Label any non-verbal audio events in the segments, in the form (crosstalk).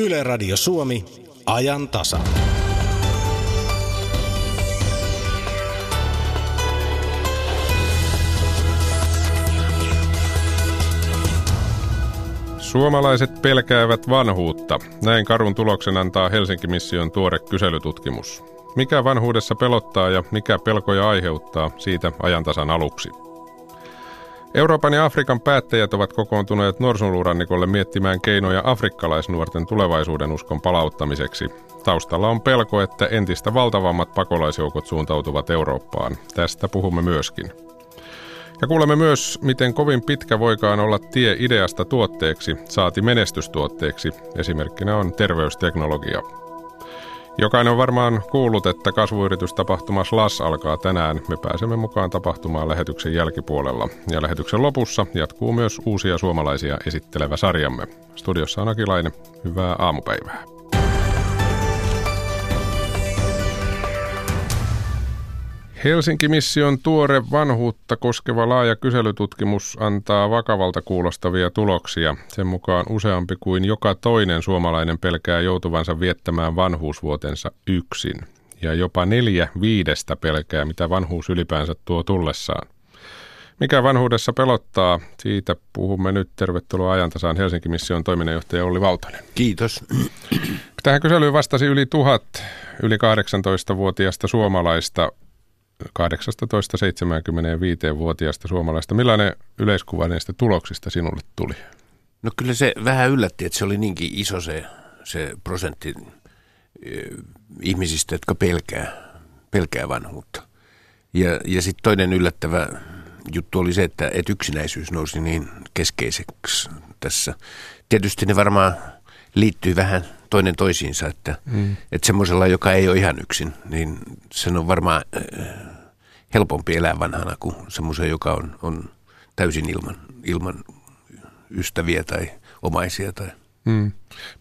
Yle Radio Suomi, ajan tasa. Suomalaiset pelkäävät vanhuutta. Näin karun tuloksen antaa Helsinki-mission tuore kyselytutkimus. Mikä vanhuudessa pelottaa ja mikä pelkoja aiheuttaa, siitä ajantasan aluksi. Euroopan ja Afrikan päättäjät ovat kokoontuneet Norsunluurannikolle miettimään keinoja afrikkalaisnuorten tulevaisuuden uskon palauttamiseksi. Taustalla on pelko, että entistä valtavammat pakolaisjoukot suuntautuvat Eurooppaan. Tästä puhumme myöskin. Ja kuulemme myös, miten kovin pitkä voikaan olla tie ideasta tuotteeksi, saati menestystuotteeksi. Esimerkkinä on terveysteknologia. Jokainen on varmaan kuullut, että kasvuyritystapahtuma SLAS alkaa tänään. Me pääsemme mukaan tapahtumaan lähetyksen jälkipuolella. Ja lähetyksen lopussa jatkuu myös uusia suomalaisia esittelevä sarjamme. Studiossa on Akilainen. Hyvää aamupäivää. Helsinki-mission tuore vanhuutta koskeva laaja kyselytutkimus antaa vakavalta kuulostavia tuloksia. Sen mukaan useampi kuin joka toinen suomalainen pelkää joutuvansa viettämään vanhuusvuotensa yksin. Ja jopa neljä viidestä pelkää, mitä vanhuus ylipäänsä tuo tullessaan. Mikä vanhuudessa pelottaa? Siitä puhumme nyt. Tervetuloa ajantasaan Helsinki-mission toiminnanjohtaja Olli Valtonen. Kiitos. Tähän kyselyyn vastasi yli tuhat yli 18-vuotiaista suomalaista 18-75-vuotiaasta suomalaista. Millainen yleiskuva näistä tuloksista sinulle tuli? No kyllä se vähän yllätti, että se oli niinkin iso se, se prosentti ihmisistä, jotka pelkää, pelkää vanhuutta. Ja, ja sitten toinen yllättävä juttu oli se, että, että yksinäisyys nousi niin keskeiseksi tässä. Tietysti ne varmaan liittyy vähän toinen toisiinsa, että, mm. että semmoisella, joka ei ole ihan yksin, niin sen on varmaan helpompi elää vanhana kuin semmoisen, joka on, on täysin ilman, ilman ystäviä tai omaisia. Tai. Mm.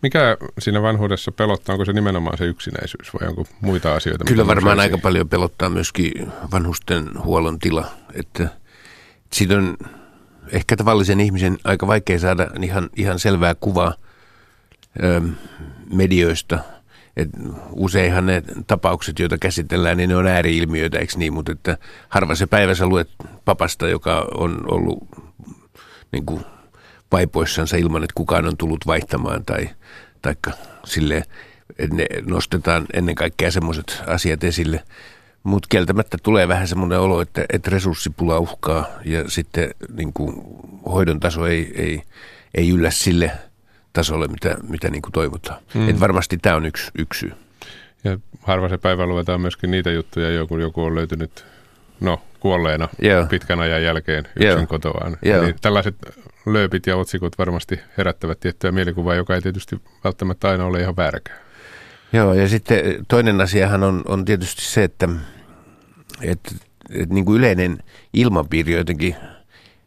Mikä siinä vanhuudessa pelottaa? Onko se nimenomaan se yksinäisyys vai onko muita asioita? Kyllä varmaan aika paljon pelottaa myöskin vanhusten huollon tila. Että siitä on ehkä tavallisen ihmisen aika vaikea saada ihan, ihan selvää kuvaa medioista – et useinhan ne tapaukset, joita käsitellään, niin ne on ääriilmiöitä, eikö niin? Mutta että harva se päivä sä luet papasta, joka on ollut niin kuin vaipoissansa ilman, että kukaan on tullut vaihtamaan tai taikka silleen, että ne nostetaan ennen kaikkea semmoiset asiat esille. Mutta kieltämättä tulee vähän semmoinen olo, että, että resurssipula uhkaa ja sitten niin kuin hoidon taso ei, ei, ei yllä sille – tasolle, mitä, mitä niin kuin toivotaan. Mm. Et varmasti tämä on yksi, yksi syy. Ja harva se päivä luetaan myöskin niitä juttuja, joku, joku on löytynyt no, kuolleena Joo. pitkän ajan jälkeen yksin Joo. kotoaan. Joo. Eli tällaiset lööpit ja otsikot varmasti herättävät tiettyä mielikuvaa, joka ei tietysti välttämättä aina ole ihan vääräkään. Joo, ja sitten toinen asiahan on, on tietysti se, että, että, että niin kuin yleinen ilmapiiri on jotenkin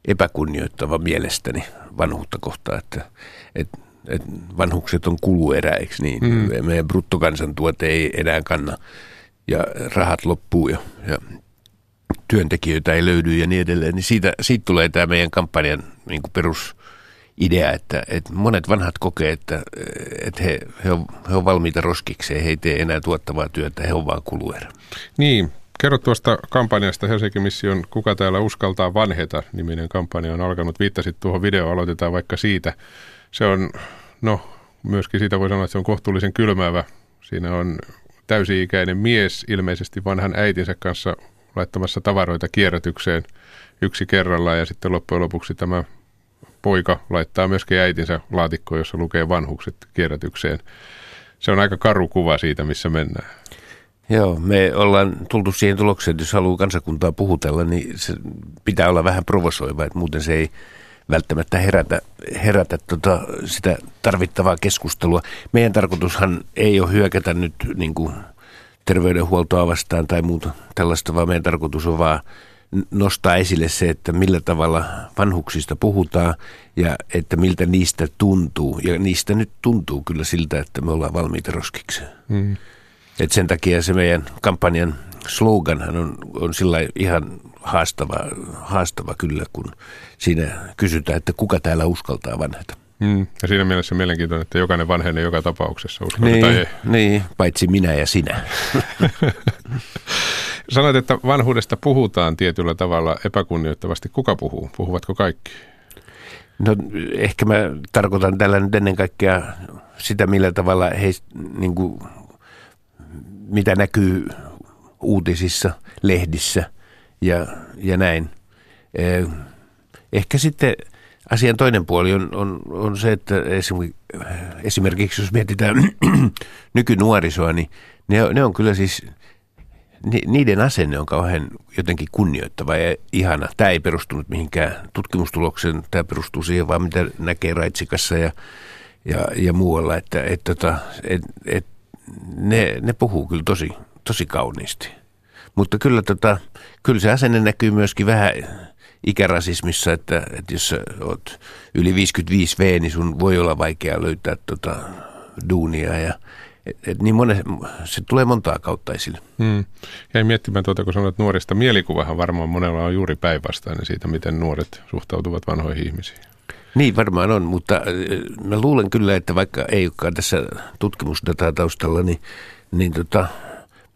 epäkunnioittava mielestäni vanhuutta kohtaan, että, että että vanhukset on kuluerä, eikö niin? Mm. Meidän bruttokansantuote ei enää kanna ja rahat loppuu ja, ja työntekijöitä ei löydy ja niin edelleen. Niin siitä, siitä tulee tämä meidän kampanjan niin kuin perusidea, että, että monet vanhat kokee, että, että he, he, on, he on valmiita roskikseen, he ei tee enää tuottavaa työtä, he on vaan kuluerä. Niin, Kerro tuosta kampanjasta Helsingin mission Kuka täällä uskaltaa vanheta niminen kampanja on alkanut. Viittasit tuohon videoon, aloitetaan vaikka siitä se on, no myöskin siitä voi sanoa, että se on kohtuullisen kylmäävä. Siinä on täysi-ikäinen mies ilmeisesti vanhan äitinsä kanssa laittamassa tavaroita kierrätykseen yksi kerrallaan ja sitten loppujen lopuksi tämä poika laittaa myöskin äitinsä laatikkoon, jossa lukee vanhukset kierrätykseen. Se on aika karu kuva siitä, missä mennään. Joo, me ollaan tultu siihen tulokseen, että jos haluaa kansakuntaa puhutella, niin se pitää olla vähän provosoiva, että muuten se ei välttämättä herätä, herätä tota, sitä tarvittavaa keskustelua. Meidän tarkoitushan ei ole hyökätä nyt niin kuin terveydenhuoltoa vastaan tai muuta tällaista, vaan meidän tarkoitus on vaan nostaa esille se, että millä tavalla vanhuksista puhutaan ja että miltä niistä tuntuu. Ja niistä nyt tuntuu kyllä siltä, että me ollaan valmiita roskikseen. Mm. Et sen takia se meidän kampanjan sloganhan on, on sillä ihan haastava, haastava kyllä, kun siinä kysytään, että kuka täällä uskaltaa vanheta. Mm. Ja siinä mielessä mielenkiintoinen, että jokainen vanhenee joka tapauksessa, uskon niin, tai ei. Niin, paitsi minä ja sinä. (laughs) Sanoit, että vanhuudesta puhutaan tietyllä tavalla epäkunnioittavasti. Kuka puhuu? Puhuvatko kaikki? No ehkä mä tarkoitan tällä nyt ennen kaikkea sitä, millä tavalla he, niin kuin, mitä näkyy uutisissa, lehdissä ja, ja näin. Eh, ehkä sitten asian toinen puoli on, on, on se, että esimerkiksi jos mietitään (clears throat) nykynuorisoa, niin ne, ne on kyllä siis, niiden asenne on kauhean jotenkin kunnioittava ja ihana. Tämä ei perustunut mihinkään tutkimustulokseen, tämä perustuu siihen vaan mitä näkee Raitsikassa ja, ja, ja muualla, että et, tota, et, et, ne, ne puhuu kyllä tosi, tosi kauniisti. Mutta kyllä, tota, kyllä se asenne näkyy myöskin vähän ikärasismissa, että, että jos olet yli 55V, niin sun voi olla vaikea löytää tota duunia ja et, et niin monen, se tulee montaa kautta esille. Hmm. Jäin miettimään tuota, kun sanoit nuorista. Mielikuvahan varmaan monella on juuri päinvastainen siitä, miten nuoret suhtautuvat vanhoihin ihmisiin. Niin varmaan on, mutta äh, mä luulen kyllä, että vaikka ei olekaan tässä tutkimusdataa taustalla, niin, niin tota,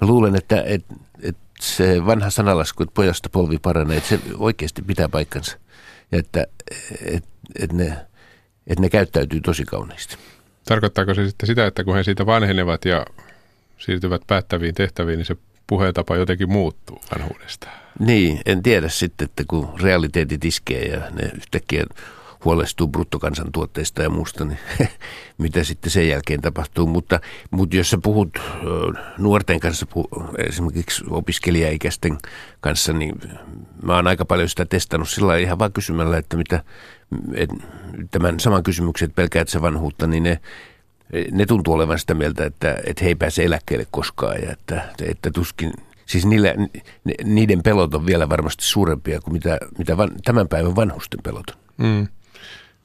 mä luulen, että et, et se vanha sanalasku, että pojasta polvi paranee, että se oikeasti pitää paikkansa. Ja että et, et ne, et ne käyttäytyy tosi kauniisti. Tarkoittaako se sitten sitä, että kun he siitä vanhenevat ja siirtyvät päättäviin tehtäviin, niin se puhetapa jotenkin muuttuu vanhuudesta? Niin, en tiedä sitten, että kun realiteetit iskee ja ne yhtäkkiä huolestuu bruttokansantuotteista ja muusta, niin (laughs) mitä sitten sen jälkeen tapahtuu. Mutta, mutta jos sä puhut nuorten kanssa, esimerkiksi opiskelijaikäisten kanssa, niin mä oon aika paljon sitä testannut sillä ihan vaan kysymällä, että mitä, et, tämän saman kysymyksen, että pelkäät se vanhuutta, niin ne, ne tuntuu olevan sitä mieltä, että, että he ei pääse eläkkeelle koskaan ja että, että tuskin, siis niillä, niiden pelot on vielä varmasti suurempia kuin mitä, mitä van, tämän päivän vanhusten pelot. Mm.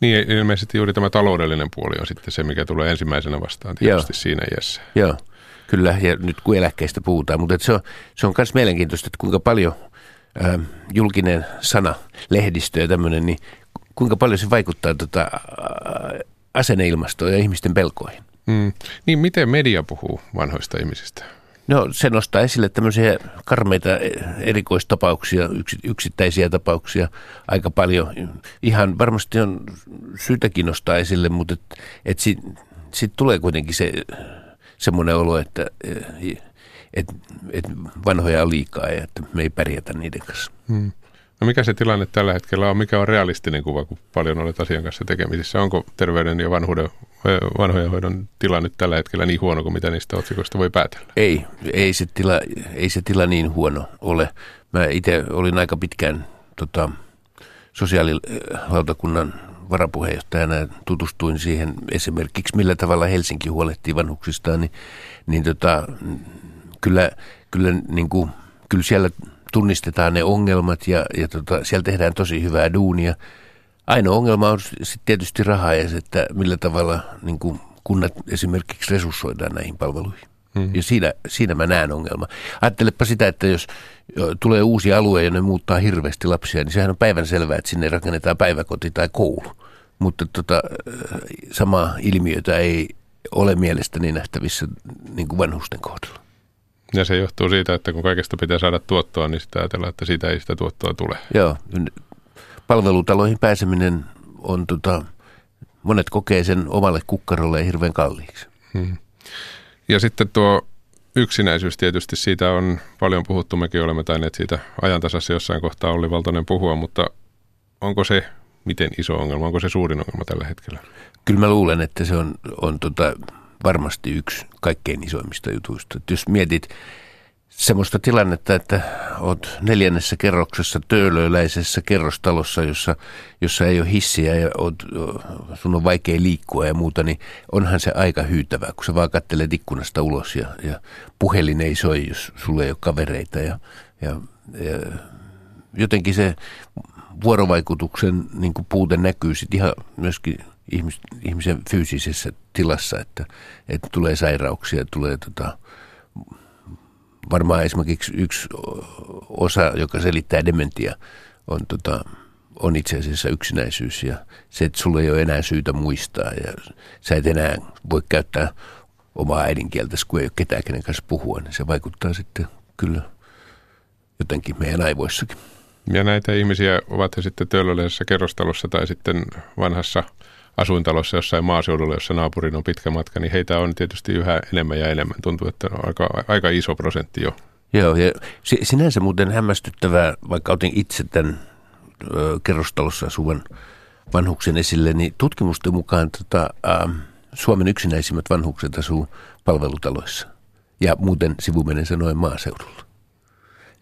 Niin, ilmeisesti juuri tämä taloudellinen puoli on sitten se, mikä tulee ensimmäisenä vastaan tietysti Joo. siinä iässä. Joo, kyllä, ja nyt kun eläkkeistä puhutaan, mutta se on, se on myös mielenkiintoista, että kuinka paljon ä, julkinen sana, lehdistö ja tämmöinen, niin kuinka paljon se vaikuttaa tota, asenneilmastoon ja ihmisten pelkoihin. Mm. Niin miten media puhuu vanhoista ihmisistä? No se nostaa esille tämmöisiä karmeita erikoistapauksia, yksittäisiä tapauksia aika paljon. Ihan varmasti on syytäkin nostaa esille, mutta et, et sitten sit tulee kuitenkin se semmoinen olo, että et, et vanhoja on liikaa ja että me ei pärjätä niiden kanssa. Hmm. No mikä se tilanne tällä hetkellä on? Mikä on realistinen kuva, kun paljon olet asian kanssa tekemisissä? Onko terveyden ja vanhuuden, vanhojen hoidon tila nyt tällä hetkellä niin huono kuin mitä niistä otsikoista voi päätellä? Ei, ei se tila, ei se tila niin huono ole. Mä itse olin aika pitkään tota, sosiaalilautakunnan varapuheenjohtajana ja tutustuin siihen esimerkiksi, millä tavalla Helsinki huolehtii vanhuksistaan, niin, niin tota, kyllä, kyllä, niin kuin, kyllä siellä tunnistetaan ne ongelmat ja, ja tota, siellä tehdään tosi hyvää duunia. Ainoa ongelma on sitten tietysti raha ja se, että millä tavalla niin kuin kunnat esimerkiksi resurssoidaan näihin palveluihin. Mm-hmm. Ja siinä, siinä mä näen ongelma. Ajattelepa sitä, että jos tulee uusi alue ja ne muuttaa hirveästi lapsia, niin sehän on päivän selvää, että sinne rakennetaan päiväkoti tai koulu. Mutta tota, samaa ilmiötä ei ole mielestäni nähtävissä niin kuin vanhusten kohdalla. Ja se johtuu siitä, että kun kaikesta pitää saada tuottoa, niin sitä ajatellaan, että siitä ei sitä tuottoa tule. Joo, palvelutaloihin pääseminen on, tota, monet kokee sen omalle kukkarolle hirveän kalliiksi. Hmm. Ja sitten tuo yksinäisyys tietysti, siitä on paljon puhuttu, mekin olemme tainneet siitä ajantasassa jossain kohtaa oli Valtonen puhua, mutta onko se miten iso ongelma, onko se suurin ongelma tällä hetkellä? Kyllä mä luulen, että se on, on tota, varmasti yksi kaikkein isoimmista jutuista. Et jos mietit semmoista tilannetta, että oot neljännessä kerroksessa töölöläisessä kerrostalossa, jossa, jossa ei ole hissiä ja oot, sun on vaikea liikkua ja muuta, niin onhan se aika hyytävää, kun sä vaan kattelet ikkunasta ulos ja, ja puhelin ei soi, jos sulle ei ole kavereita ja, ja, ja jotenkin se vuorovaikutuksen niin puute näkyy sitten ihan myöskin ihmis, ihmisen fyysisessä tilassa, että, että tulee sairauksia, tulee tota, varmaan esimerkiksi yksi osa, joka selittää dementia, on tota, on itse asiassa yksinäisyys ja se, että sulla ei ole enää syytä muistaa ja sä et enää voi käyttää omaa äidinkieltäsi, kun ei ole ketään kenen kanssa puhua, niin se vaikuttaa sitten kyllä jotenkin meidän aivoissakin. Ja näitä ihmisiä ovat he sitten töölöllisessä kerrostalossa tai sitten vanhassa asuintalossa jossain maaseudulla, jossa naapurin on pitkä matka, niin heitä on tietysti yhä enemmän ja enemmän. Tuntuu, että on aika, aika iso prosentti jo. Joo, ja sinänsä muuten hämmästyttävää, vaikka otin itse tämän ö, kerrostalossa asuvan vanhuksen esille, niin tutkimusten mukaan tota, ä, Suomen yksinäisimmät vanhukset asuu palvelutaloissa ja muuten sivumenen sanoen maaseudulla.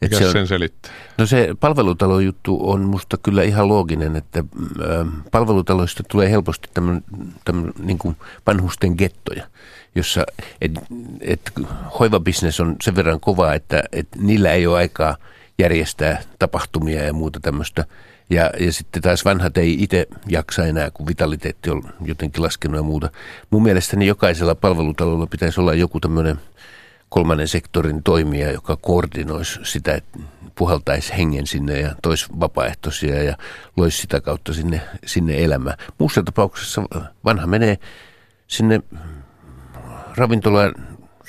Mikä se on, sen selittää? No se palvelutalojuttu on musta kyllä ihan looginen, että ä, palvelutaloista tulee helposti tämmöinen niin kuin vanhusten gettoja, jossa et, et, hoivabisnes on sen verran kova, että et niillä ei ole aikaa järjestää tapahtumia ja muuta tämmöistä. Ja, ja sitten taas vanhat ei itse jaksa enää, kun vitaliteetti on jotenkin laskenut ja muuta. Mun mielestäni jokaisella palvelutalolla pitäisi olla joku tämmöinen – kolmannen sektorin toimija, joka koordinoisi sitä, että puhaltaisi hengen sinne ja toisi vapaaehtoisia ja loisi sitä kautta sinne, sinne elämää. Muussa tapauksessa vanha menee sinne ravintolaan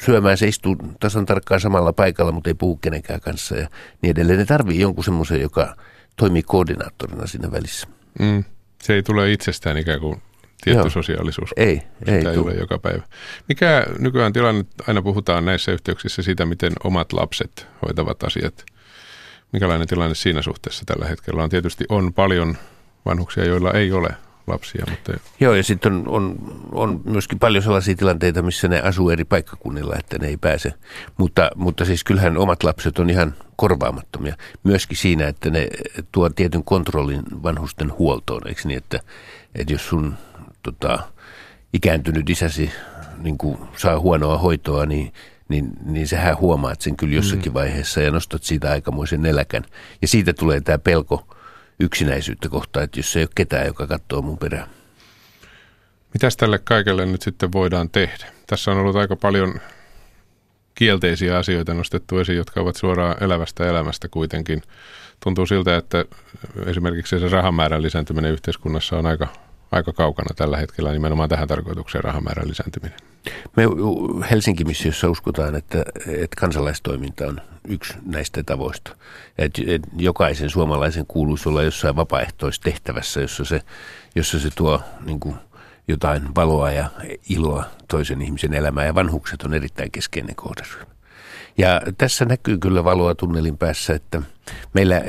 syömään, se istuu tasan tarkkaan samalla paikalla, mutta ei puhu kenenkään kanssa ja niin edelleen. Ne tarvii jonkun semmoisen, joka toimii koordinaattorina siinä välissä. Mm. Se ei tule itsestään ikään kuin tietty Joo. sosiaalisuus. Ei, Sitä ei, ei tule joka päivä. Mikä nykyään tilanne, aina puhutaan näissä yhteyksissä siitä, miten omat lapset hoitavat asiat. Mikälainen tilanne siinä suhteessa tällä hetkellä on? Tietysti on paljon vanhuksia, joilla ei ole lapsia. Mutta... Joo, ja sitten on, on, on myöskin paljon sellaisia tilanteita, missä ne asuu eri paikkakunnilla, että ne ei pääse. Mutta, mutta siis kyllähän omat lapset on ihan korvaamattomia. Myöskin siinä, että ne tuo tietyn kontrollin vanhusten huoltoon, eikö niin, että, että jos sun tota, ikääntynyt isäsi niin kuin saa huonoa hoitoa, niin, niin, niin sähän huomaat sen kyllä jossakin mm. vaiheessa ja nostat siitä aikamoisen neläkän. Ja siitä tulee tämä pelko yksinäisyyttä kohtaan, että jos ei ole ketään, joka katsoo mun perään. Mitäs tälle kaikelle nyt sitten voidaan tehdä? Tässä on ollut aika paljon kielteisiä asioita nostettu esiin, jotka ovat suoraan elävästä elämästä kuitenkin. Tuntuu siltä, että esimerkiksi se rahamäärän lisääntyminen yhteiskunnassa on aika aika kaukana tällä hetkellä nimenomaan tähän tarkoitukseen rahamäärän lisääntyminen. Me Helsinki-missiossa uskotaan, että, että kansalaistoiminta on yksi näistä tavoista. Että, jokaisen suomalaisen kuuluisi olla jossain vapaaehtoistehtävässä, jossa se, jossa se tuo niin kuin, jotain valoa ja iloa toisen ihmisen elämään. Ja vanhukset on erittäin keskeinen kohderyhmä. Ja tässä näkyy kyllä valoa tunnelin päässä, että meillä,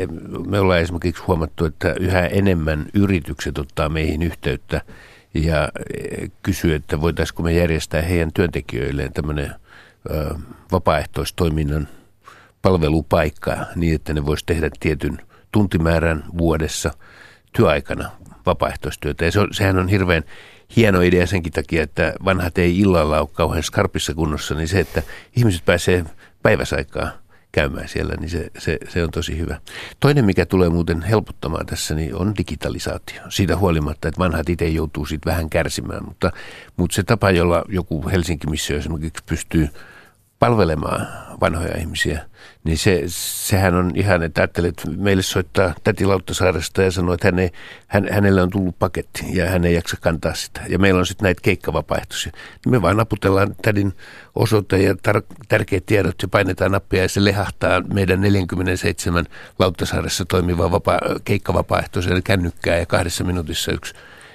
me ollaan esimerkiksi huomattu, että yhä enemmän yritykset ottaa meihin yhteyttä ja e, kysyy, että voitaisiinko me järjestää heidän työntekijöilleen tämmöinen vapaaehtoistoiminnan palvelupaikka niin, että ne voisi tehdä tietyn tuntimäärän vuodessa työaikana vapaaehtoistyötä. Ja se on, sehän on hirveän hieno idea senkin takia, että vanhat ei illalla ole kauhean skarpissa kunnossa, niin se, että ihmiset pääsee päiväsaikaa käymään siellä, niin se, se, se on tosi hyvä. Toinen, mikä tulee muuten helpottamaan tässä, niin on digitalisaatio. Siitä huolimatta, että vanhat itse joutuu siitä vähän kärsimään, mutta, mutta se tapa, jolla joku Helsinki missä esimerkiksi pystyy palvelemaan vanhoja ihmisiä, niin se, sehän on ihan, että ajattelet, että meille soittaa täti Lauttasaaresta ja sanoo, että hän ei, hän, hänelle on tullut paketti ja hän ei jaksa kantaa sitä. Ja meillä on sitten näitä keikkavapaaehtoisia. Niin me vaan naputellaan tädin osoite ja tar- tärkeät tiedot ja painetaan nappia ja se lehahtaa meidän 47 Lauttasaaressa toimiva vapaa, keikkavapaaehtoisen kännykkää ja kahdessa minuutissa yksi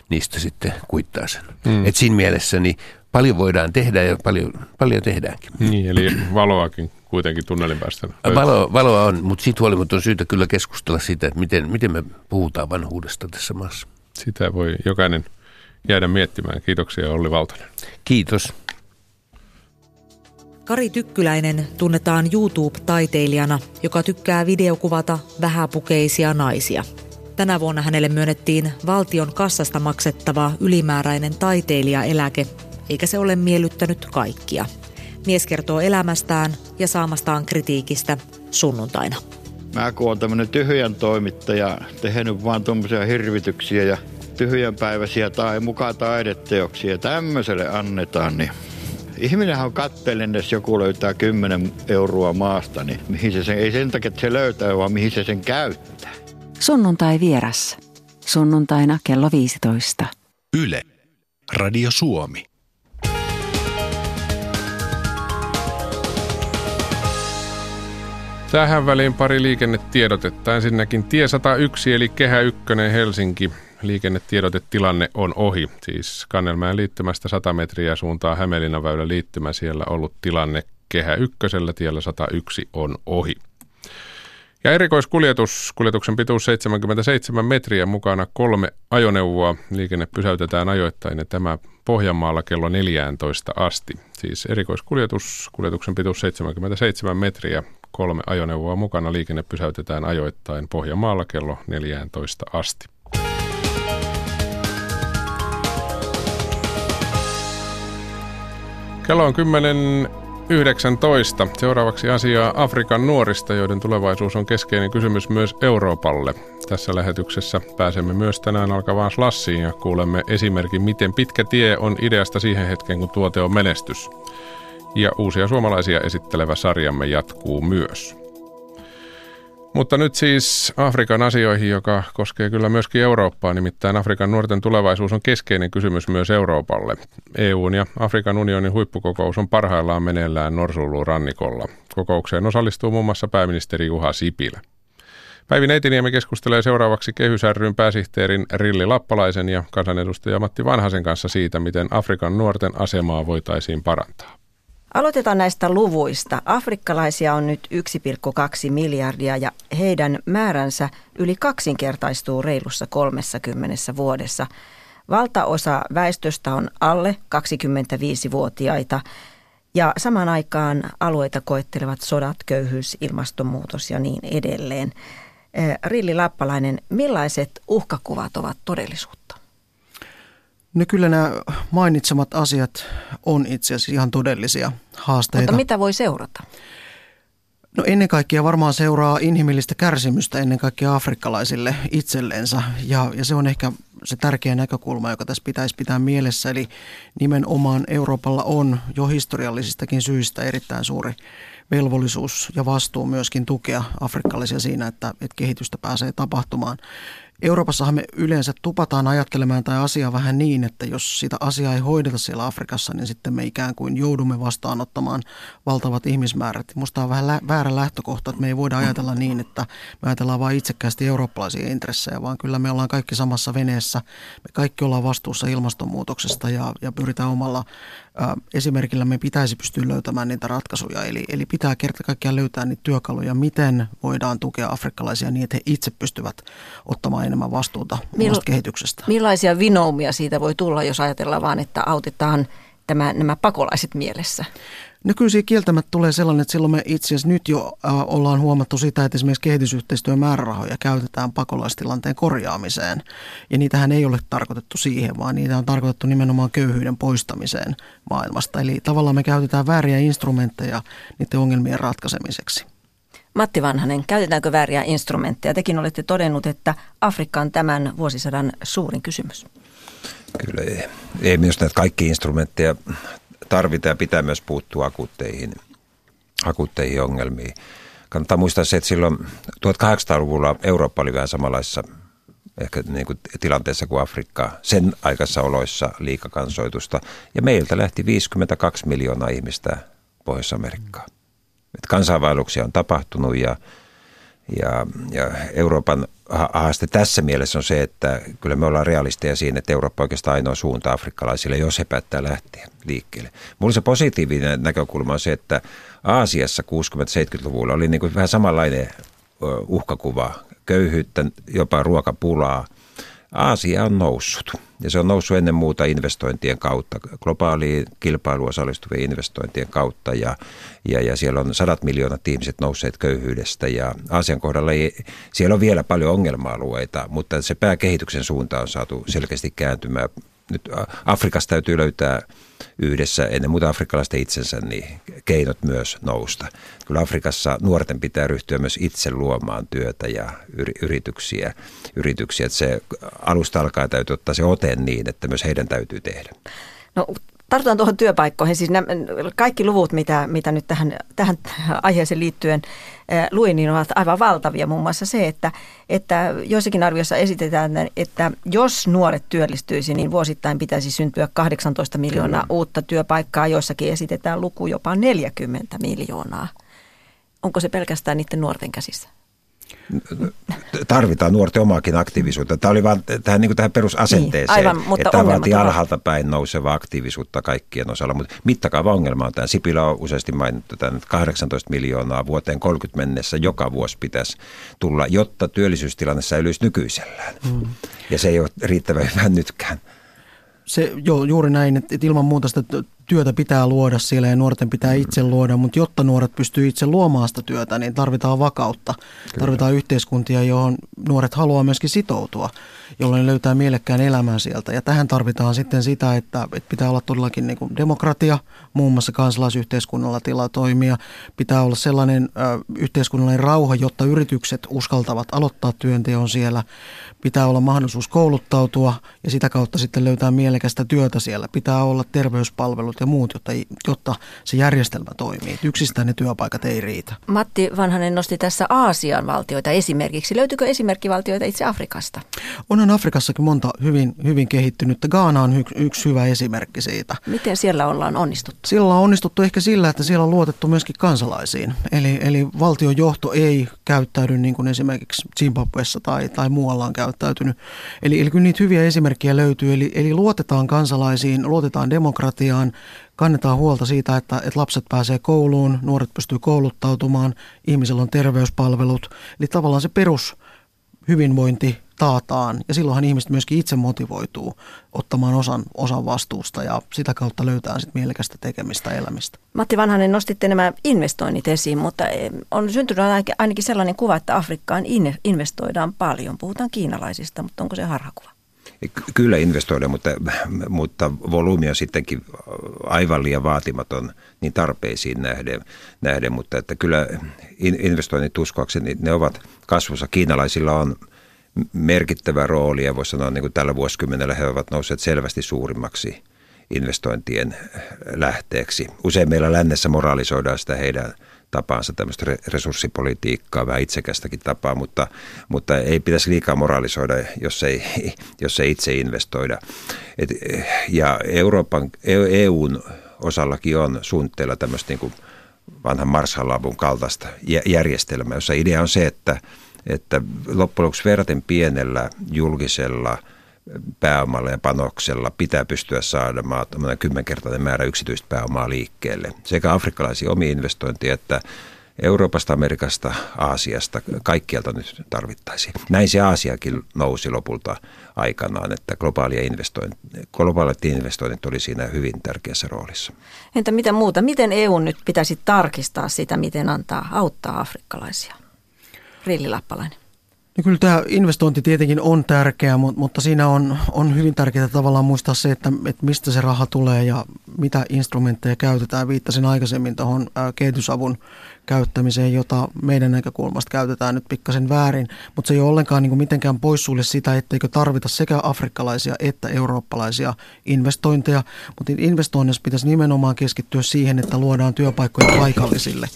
niistä sitten kuittaa sen. Mm. Et siinä mielessä niin paljon voidaan tehdä ja paljon, paljon tehdäänkin. Niin, eli valoakin kuitenkin tunnelin päästä. Valo, valoa on, mutta siitä huolimatta on syytä kyllä keskustella siitä, että miten, miten me puhutaan vanhuudesta tässä maassa. Sitä voi jokainen jäädä miettimään. Kiitoksia Olli Valtonen. Kiitos. Kari Tykkyläinen tunnetaan YouTube-taiteilijana, joka tykkää videokuvata vähäpukeisia naisia. Tänä vuonna hänelle myönnettiin valtion kassasta maksettava ylimääräinen taiteilijaeläke eikä se ole miellyttänyt kaikkia. Mies kertoo elämästään ja saamastaan kritiikistä sunnuntaina. Mä kun olen tämmöinen tyhjän toimittaja, tehnyt vaan tuommoisia hirvityksiä ja tyhjänpäiväisiä tai mukaan taideteoksia tämmöiselle annetaan, niin Ihminenhän on katteellinen, jos joku löytää 10 euroa maasta, niin mihin se sen, ei sen takia, että se löytää, vaan mihin se sen käyttää. Sunnuntai vieras. Sunnuntaina kello 15. Yle. Radio Suomi. Tähän väliin pari liikennetiedotetta. Ensinnäkin tie 101 eli Kehä 1 Helsinki. Liikennetiedotetilanne on ohi. Siis Kannelmäen liittymästä 100 metriä suuntaa Hämeenlinnan väylä liittymä. Siellä ollut tilanne Kehä 1 tiellä 101 on ohi. Ja erikoiskuljetus, kuljetuksen pituus 77 metriä, mukana kolme ajoneuvoa. Liikenne pysäytetään ajoittain ja tämä Pohjanmaalla kello 14 asti. Siis erikoiskuljetus, kuljetuksen pituus 77 metriä, kolme ajoneuvoa mukana. Liikenne pysäytetään ajoittain Pohjanmaalla kello 14 asti. Kello on 10 19. Seuraavaksi asiaa Afrikan nuorista, joiden tulevaisuus on keskeinen kysymys myös Euroopalle. Tässä lähetyksessä pääsemme myös tänään alkavaan slassiin ja kuulemme esimerkin, miten pitkä tie on ideasta siihen hetkeen, kun tuote on menestys. Ja uusia suomalaisia esittelevä sarjamme jatkuu myös. Mutta nyt siis Afrikan asioihin, joka koskee kyllä myöskin Eurooppaa, nimittäin Afrikan nuorten tulevaisuus on keskeinen kysymys myös Euroopalle. EUn ja Afrikan unionin huippukokous on parhaillaan meneillään Norsulluun rannikolla. Kokoukseen osallistuu muun muassa pääministeri Juha Sipilä. Päivi Neitiniemi keskustelee seuraavaksi Kehys ryn pääsihteerin Rilli Lappalaisen ja kansanedustaja Matti Vanhasen kanssa siitä, miten Afrikan nuorten asemaa voitaisiin parantaa. Aloitetaan näistä luvuista. Afrikkalaisia on nyt 1,2 miljardia ja heidän määränsä yli kaksinkertaistuu reilussa 30 vuodessa. Valtaosa väestöstä on alle 25-vuotiaita ja samaan aikaan alueita koettelevat sodat, köyhyys, ilmastonmuutos ja niin edelleen. Rilli Lappalainen, millaiset uhkakuvat ovat todellisuutta? No kyllä nämä mainitsemat asiat on itse asiassa ihan todellisia haasteita. Mutta mitä voi seurata? No ennen kaikkea varmaan seuraa inhimillistä kärsimystä ennen kaikkea afrikkalaisille itsellensä ja, ja se on ehkä se tärkeä näkökulma, joka tässä pitäisi pitää mielessä. Eli nimenomaan Euroopalla on jo historiallisistakin syistä erittäin suuri velvollisuus ja vastuu myöskin tukea afrikkalaisia siinä, että, että kehitystä pääsee tapahtumaan. Euroopassahan me yleensä tupataan ajattelemaan tai asiaa vähän niin, että jos sitä asiaa ei hoideta siellä Afrikassa, niin sitten me ikään kuin joudumme vastaanottamaan valtavat ihmismäärät. Musta on vähän lä- väärä lähtökohta, että me ei voida ajatella niin, että me ajatellaan vain itsekkäästi eurooppalaisia intressejä, vaan kyllä me ollaan kaikki samassa veneessä. Me kaikki ollaan vastuussa ilmastonmuutoksesta ja, ja pyritään omalla esimerkillä me pitäisi pystyä löytämään niitä ratkaisuja. Eli, eli pitää kerta kaikkiaan löytää niitä työkaluja, miten voidaan tukea afrikkalaisia niin, että he itse pystyvät ottamaan enemmän vastuuta Mill- kehityksestä. Millaisia vinoumia siitä voi tulla, jos ajatellaan vaan, että autetaan tämä, nämä pakolaiset mielessä? No kyllä siinä kieltämättä tulee sellainen, että silloin me itse asiassa nyt jo äh, ollaan huomattu sitä, että esimerkiksi kehitysyhteistyön määrärahoja käytetään pakolaistilanteen korjaamiseen. Ja niitähän ei ole tarkoitettu siihen, vaan niitä on tarkoitettu nimenomaan köyhyyden poistamiseen maailmasta. Eli tavallaan me käytetään vääriä instrumentteja niiden ongelmien ratkaisemiseksi. Matti Vanhanen, käytetäänkö vääriä instrumentteja? Tekin olette todennut, että Afrikka on tämän vuosisadan suurin kysymys. Kyllä ei, ei myös näitä kaikki instrumentteja tarvitaan ja pitää myös puuttua akuutteihin, akuutteihin ongelmiin. Kannattaa muistaa se, että silloin 1800-luvulla Eurooppa oli vähän samanlaisessa ehkä niin kuin tilanteessa kuin Afrikka sen aikaisessa oloissa liikakansoitusta. Ja meiltä lähti 52 miljoonaa ihmistä Pohjois-Amerikkaan. Kansainvaelluksia on tapahtunut ja ja, ja Euroopan haaste tässä mielessä on se, että kyllä me ollaan realisteja siinä, että Eurooppa on oikeastaan ainoa suunta afrikkalaisille, jos he päättää lähteä liikkeelle. Mulla se positiivinen näkökulma on se, että Aasiassa 60-70-luvulla oli niin kuin vähän samanlainen uhkakuva, köyhyyttä, jopa ruokapulaa – Aasia on noussut. Ja se on noussut ennen muuta investointien kautta, globaaliin kilpailuun osallistuvien investointien kautta. Ja, ja, ja siellä on sadat miljoonat ihmiset nousseet köyhyydestä. Ja Aasian kohdalla ei, siellä on vielä paljon ongelma-alueita, mutta se pääkehityksen suunta on saatu selkeästi kääntymään. Nyt Afrikasta täytyy löytää yhdessä ennen muuta afrikkalaisten itsensä niin keinot myös nousta. Kyllä Afrikassa nuorten pitää ryhtyä myös itse luomaan työtä ja yrityksiä. yrityksiä. Että se alusta alkaa täytyy ottaa se ote niin, että myös heidän täytyy tehdä. No tartutaan tuohon työpaikkoihin. Siis nämä, kaikki luvut, mitä, mitä nyt tähän, tähän aiheeseen liittyen äh, luin, niin ovat aivan valtavia. Muun muassa se, että, että joissakin arvioissa esitetään, että jos nuoret työllistyisi, niin vuosittain pitäisi syntyä 18 miljoonaa Kyllä. uutta työpaikkaa. Joissakin esitetään luku jopa 40 miljoonaa. Onko se pelkästään niiden nuorten käsissä? Tarvitaan nuorten omaakin aktiivisuutta. Tämä oli vaan tähän, niin tähän perusasenteeseen, niin, aivan, mutta että vaatii alhaalta päin nousevaa aktiivisuutta kaikkien osalla. Mutta mittakaava ongelma on tämä. Sipilä on useasti mainittu tämän, että 18 miljoonaa vuoteen 30 mennessä joka vuosi pitäisi tulla, jotta työllisyystilanne säilyisi nykyisellään. Mm. Ja se ei ole riittävän hyvä nytkään. Se, joo, juuri näin, että, että ilman muuta sitä työtä pitää luoda siellä ja nuorten pitää mm. itse luoda, mutta jotta nuoret pystyy itse luomaan sitä työtä, niin tarvitaan vakautta. Kyllä. Tarvitaan yhteiskuntia, johon nuoret haluaa myöskin sitoutua, jolloin löytää mielekkään elämän sieltä. Ja tähän tarvitaan sitten sitä, että, pitää olla todellakin niin kuin demokratia, muun muassa kansalaisyhteiskunnalla tila toimia. Pitää olla sellainen ö, yhteiskunnallinen rauha, jotta yritykset uskaltavat aloittaa työnteon siellä. Pitää olla mahdollisuus kouluttautua ja sitä kautta sitten löytää mielekästä työtä siellä. Pitää olla terveyspalvelut ja muut, jotta, jotta se järjestelmä toimii. Yksistään ne työpaikat ei riitä. Matti Vanhanen nosti tässä Aasian valtioita esimerkiksi. Löytyykö esimerkkivaltioita itse Afrikasta? Onhan Afrikassakin monta hyvin, hyvin kehittynyttä. Gaana on yksi, yksi hyvä esimerkki siitä. Miten siellä ollaan onnistuttu? Siellä on onnistuttu ehkä sillä, että siellä on luotettu myöskin kansalaisiin. Eli, eli valtion johto ei käyttäydy niin kuin esimerkiksi Zimbabwessa tai, tai muualla on käyttäytynyt. Eli, eli kyllä niitä hyviä esimerkkejä löytyy. Eli, eli luotetaan kansalaisiin, luotetaan demokratiaan, kannetaan huolta siitä, että, että lapset pääsee kouluun, nuoret pystyy kouluttautumaan, ihmisillä on terveyspalvelut. Eli tavallaan se perus hyvinvointi taataan ja silloinhan ihmiset myöskin itse motivoituu ottamaan osan, osan vastuusta ja sitä kautta löytää sitten mielekästä tekemistä elämistä. Matti Vanhanen, nostitte nämä investoinnit esiin, mutta eh, on syntynyt ainakin sellainen kuva, että Afrikkaan investoidaan paljon. Puhutaan kiinalaisista, mutta onko se harhakuva? Kyllä investoida, mutta, mutta volyymi on sittenkin aivan liian vaatimaton niin tarpeisiin nähden, nähden mutta että kyllä investoinnit uskoakseni ne ovat kasvussa. Kiinalaisilla on merkittävä rooli ja voisi sanoa niin kuin tällä vuosikymmenellä he ovat nousseet selvästi suurimmaksi investointien lähteeksi. Usein meillä lännessä moraalisoidaan sitä heidän – tapaansa, tämmöistä resurssipolitiikkaa, vähän itsekästäkin tapaa, mutta, mutta ei pitäisi liikaa moralisoida, jos ei, (laughs) jos ei itse investoida. Et, ja Euroopan, EUn osallakin on suunnitteilla tämmöistä niin kuin vanhan Marshall-avun kaltaista järjestelmää, jossa idea on se, että, että loppujen lopuksi verraten pienellä julkisella – pääomalla ja panoksella pitää pystyä saamaan kymmenkertainen määrä yksityistä pääomaa liikkeelle. Sekä afrikkalaisia omia investointeja että Euroopasta, Amerikasta, Aasiasta, kaikkialta nyt tarvittaisiin. Näin se Aasiakin nousi lopulta aikanaan, että globaalia investoinnit, globaalit investoinnit oli siinä hyvin tärkeässä roolissa. Entä mitä muuta? Miten EU nyt pitäisi tarkistaa sitä, miten antaa auttaa afrikkalaisia? Rilli Lappalainen. No kyllä tämä investointi tietenkin on tärkeä, mutta siinä on, on hyvin tärkeää tavallaan muistaa se, että, että mistä se raha tulee ja mitä instrumentteja käytetään. Viittasin aikaisemmin tuohon kehitysavun käyttämiseen, jota meidän näkökulmasta käytetään nyt pikkasen väärin, mutta se ei ole ollenkaan niin kuin mitenkään poissulje sitä, etteikö tarvita sekä afrikkalaisia että eurooppalaisia investointeja, mutta investoinnissa pitäisi nimenomaan keskittyä siihen, että luodaan työpaikkoja paikallisille.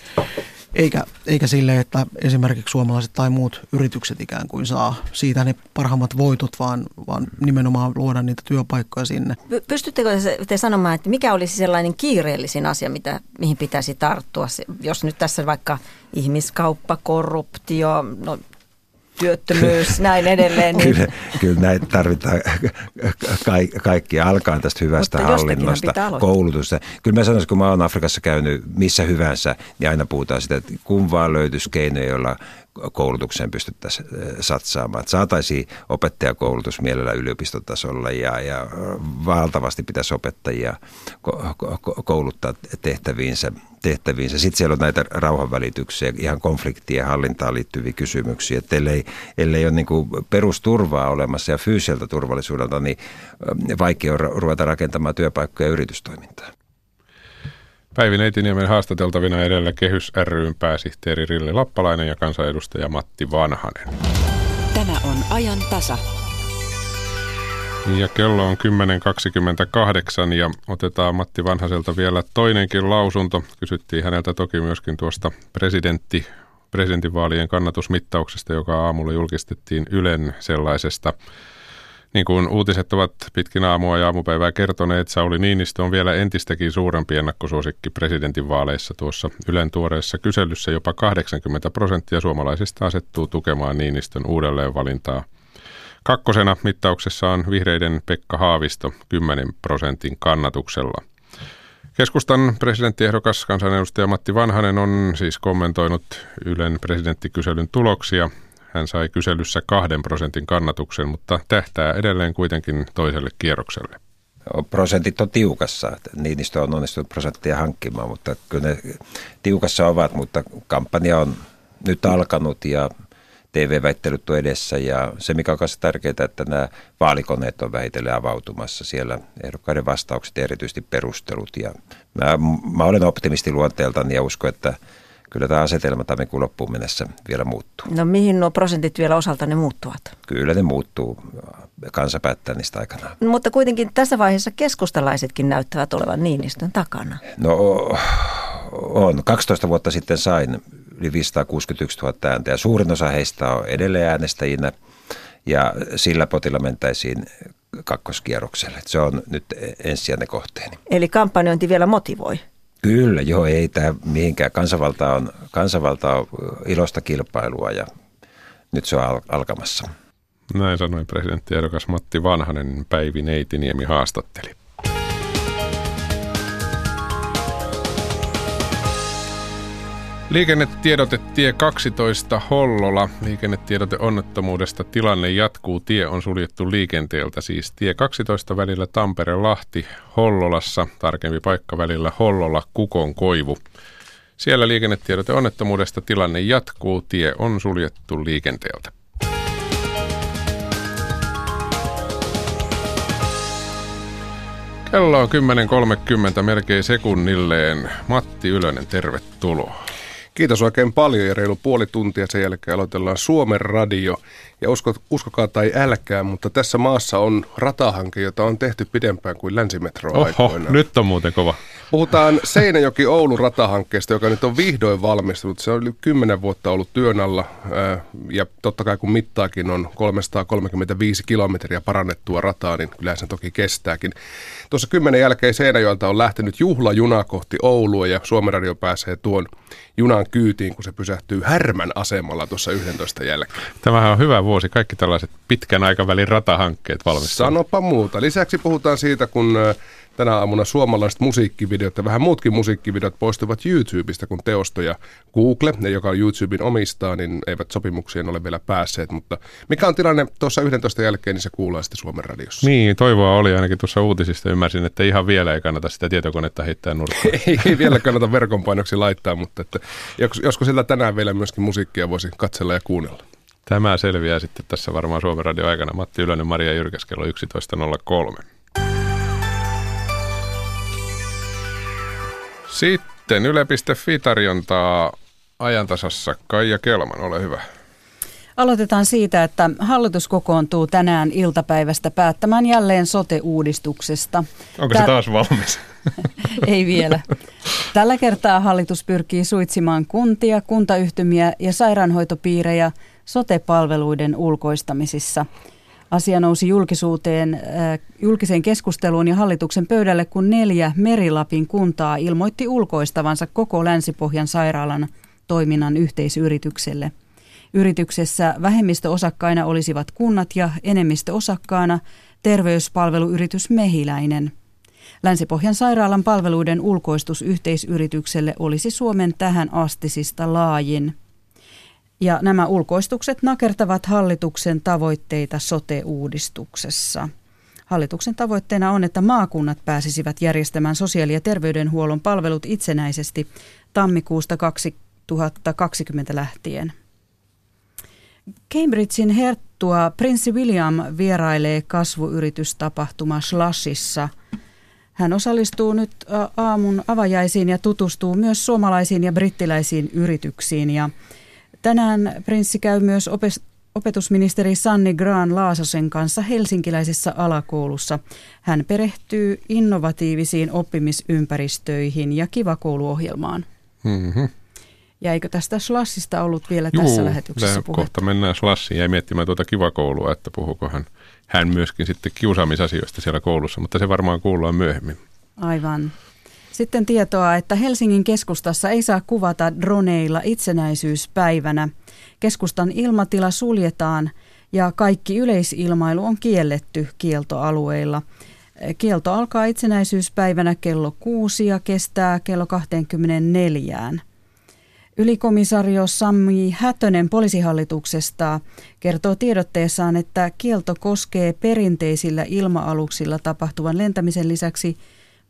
Eikä, eikä sille, että esimerkiksi suomalaiset tai muut yritykset ikään kuin saa siitä ne parhaimmat voitot, vaan, vaan nimenomaan luoda niitä työpaikkoja sinne. Pystyttekö te sanomaan, että mikä olisi sellainen kiireellisin asia, mitä, mihin pitäisi tarttua, jos nyt tässä vaikka ihmiskauppa, korruptio, no työttömyys, näin edelleen. Niin. Kyllä, kyllä näitä tarvitaan ka- kaikki alkaa tästä hyvästä Mutta hallinnosta, koulutusta. Kyllä mä sanoisin, kun mä oon Afrikassa käynyt missä hyvänsä, niin aina puhutaan sitä, että kun vaan löytyisi keinoja, joilla koulutukseen pystyttäisiin satsaamaan. Että saataisiin opettajakoulutus mielellä yliopistotasolla ja, ja valtavasti pitäisi opettajia kouluttaa tehtäviinsä. tehtäviinsä. Sitten siellä on näitä rauhanvälityksiä, ihan konfliktien hallintaan liittyviä kysymyksiä. Että ellei, ellei ole niin perusturvaa olemassa ja fyysiseltä turvallisuudelta, niin vaikea on ruveta rakentamaan työpaikkoja ja yritystoimintaa. Päivi Neitiniemen haastateltavina edellä Kehys ryn pääsihteeri Rille Lappalainen ja kansanedustaja Matti Vanhanen. Tämä on ajan tasa. Ja kello on 10.28 ja otetaan Matti Vanhaselta vielä toinenkin lausunto. Kysyttiin häneltä toki myöskin tuosta presidentti, presidentinvaalien kannatusmittauksesta, joka aamulla julkistettiin Ylen sellaisesta. Niin kuin uutiset ovat pitkin aamua ja aamupäivää kertoneet, Sauli Niinistö on vielä entistäkin suurempi ennakkosuosikki presidentinvaaleissa. Tuossa Ylen tuoreessa kyselyssä jopa 80 prosenttia suomalaisista asettuu tukemaan Niinistön uudelleenvalintaa – Kakkosena mittauksessa on vihreiden Pekka Haavisto 10 prosentin kannatuksella. Keskustan presidenttiehdokas kansanedustaja Matti Vanhanen on siis kommentoinut Ylen presidenttikyselyn tuloksia. Hän sai kyselyssä kahden prosentin kannatuksen, mutta tähtää edelleen kuitenkin toiselle kierrokselle. Prosentit on tiukassa. Niinistö on onnistunut prosenttia hankkimaan, mutta kyllä ne tiukassa ovat, mutta kampanja on nyt alkanut ja TV-väittelyt on edessä ja se mikä on myös tärkeää, että nämä vaalikoneet on vähitellen avautumassa siellä ehdokkaiden vastaukset ja erityisesti perustelut ja mä, mä olen optimisti luonteeltani ja uskon, että kyllä tämä asetelma tammikuun loppuun mennessä vielä muuttuu. No mihin nuo prosentit vielä osalta ne muuttuvat? Kyllä ne muuttuu. Kansa päättää niistä aikanaan. No, mutta kuitenkin tässä vaiheessa keskustalaisetkin näyttävät olevan Niinistön takana. No on. 12 vuotta sitten sain yli 561 000 ääntä ja suurin osa heistä on edelleen äänestäjinä ja sillä potilla mentäisiin kakkoskierrokselle. Se on nyt ensisijainen kohteeni. Eli kampanjointi vielä motivoi? Kyllä, joo, ei tämä mihinkään. Kansanvalta on, kansanvalta on ilosta kilpailua ja nyt se on al- alkamassa. Näin sanoi presidenttiehdokas Matti Vanhanen Päivi Neitiniemi haastatteli. Liikennetiedote tie 12 Hollola. Liikennetiedote onnettomuudesta tilanne jatkuu. Tie on suljettu liikenteeltä, siis tie 12 välillä Tampere-Lahti Hollolassa, tarkempi paikka välillä Hollola-Kukon koivu. Siellä liikennetiedote onnettomuudesta tilanne jatkuu. Tie on suljettu liikenteeltä. Kello on 10.30 melkein sekunnilleen. Matti Ylönen, tervetuloa. Kiitos oikein paljon ja reilu puoli tuntia sen jälkeen aloitellaan Suomen radio. Ja usko, uskokaa tai älkää, mutta tässä maassa on ratahanke, jota on tehty pidempään kuin länsimetro Oho, nyt on muuten kova. Puhutaan Seinäjoki-Oulun ratahankkeesta, joka nyt on vihdoin valmistunut. Se on yli 10 vuotta ollut työn alla ja totta kai kun mittaakin on 335 kilometriä parannettua rataa, niin kyllä se toki kestääkin. Tuossa kymmenen jälkeen Seinäjoelta on lähtenyt juhlajuna kohti Oulua ja Suomen radio pääsee tuon junan kyytiin, kun se pysähtyy Härmän asemalla tuossa 11 jälkeen. Tämähän on hyvä vuosi. Kaikki tällaiset pitkän aikavälin ratahankkeet valmistuvat. Sanopa muuta. Lisäksi puhutaan siitä, kun tänä aamuna suomalaiset musiikkivideot ja vähän muutkin musiikkivideot poistuvat YouTubesta, kun teosto ja Google, ne joka YouTuben omistaa, niin eivät sopimuksien ole vielä päässeet. Mutta mikä on tilanne tuossa 11 jälkeen, niin se kuullaan sitten Suomen radiossa. Niin, toivoa oli ainakin tuossa uutisista. Ymmärsin, että ihan vielä ei kannata sitä tietokonetta heittää nurkkaan. (laughs) ei, ei vielä kannata verkon painoksi laittaa, mutta että, josko sillä tänään vielä myöskin musiikkia voisi katsella ja kuunnella. Tämä selviää sitten tässä varmaan Suomen radio aikana. Matti Ylönen, Maria Jyrkäs, kello 11.03. Sitten Yle.fi tarjontaa ajantasassa. Kaija Kelman, ole hyvä. Aloitetaan siitä, että hallitus kokoontuu tänään iltapäivästä päättämään jälleen sote-uudistuksesta. Onko Tää... se taas valmis? (laughs) Ei vielä. Tällä kertaa hallitus pyrkii suitsimaan kuntia, kuntayhtymiä ja sairaanhoitopiirejä sote-palveluiden ulkoistamisissa – Asia nousi julkisuuteen, äh, julkiseen keskusteluun ja hallituksen pöydälle, kun neljä Merilapin kuntaa ilmoitti ulkoistavansa koko Länsi-Pohjan sairaalan toiminnan yhteisyritykselle. Yrityksessä vähemmistöosakkaina olisivat kunnat ja enemmistöosakkaana terveyspalveluyritys Mehiläinen. Länsi-Pohjan sairaalan palveluiden ulkoistus yhteisyritykselle olisi Suomen tähän astisista laajin. Ja nämä ulkoistukset nakertavat hallituksen tavoitteita sote-uudistuksessa. Hallituksen tavoitteena on, että maakunnat pääsisivät järjestämään sosiaali- ja terveydenhuollon palvelut itsenäisesti tammikuusta 2020 lähtien. Cambridgein herttua Prinssi William vierailee kasvuyritystapahtuma Slashissa. Hän osallistuu nyt aamun avajaisiin ja tutustuu myös suomalaisiin ja brittiläisiin yrityksiin ja Tänään prinssi käy myös opetusministeri Sanni Graan Laasosen kanssa helsinkiläisessä alakoulussa. Hän perehtyy innovatiivisiin oppimisympäristöihin ja kivakouluohjelmaan. Mm-hmm. Ja eikö tästä Slassista ollut vielä Juu, tässä lähetyksessä puhe? kohta mennään Slassiin ja miettimään tuota kivakoulua, että puhuuko hän, hän myöskin sitten kiusaamisasioista siellä koulussa, mutta se varmaan kuullaan myöhemmin. Aivan. Sitten tietoa, että Helsingin keskustassa ei saa kuvata droneilla itsenäisyyspäivänä. Keskustan ilmatila suljetaan ja kaikki yleisilmailu on kielletty kieltoalueilla. Kielto alkaa itsenäisyyspäivänä kello 6 ja kestää kello 24. Ylikomisario Sammi Hätönen poliisihallituksesta kertoo tiedotteessaan, että kielto koskee perinteisillä ilma-aluksilla tapahtuvan lentämisen lisäksi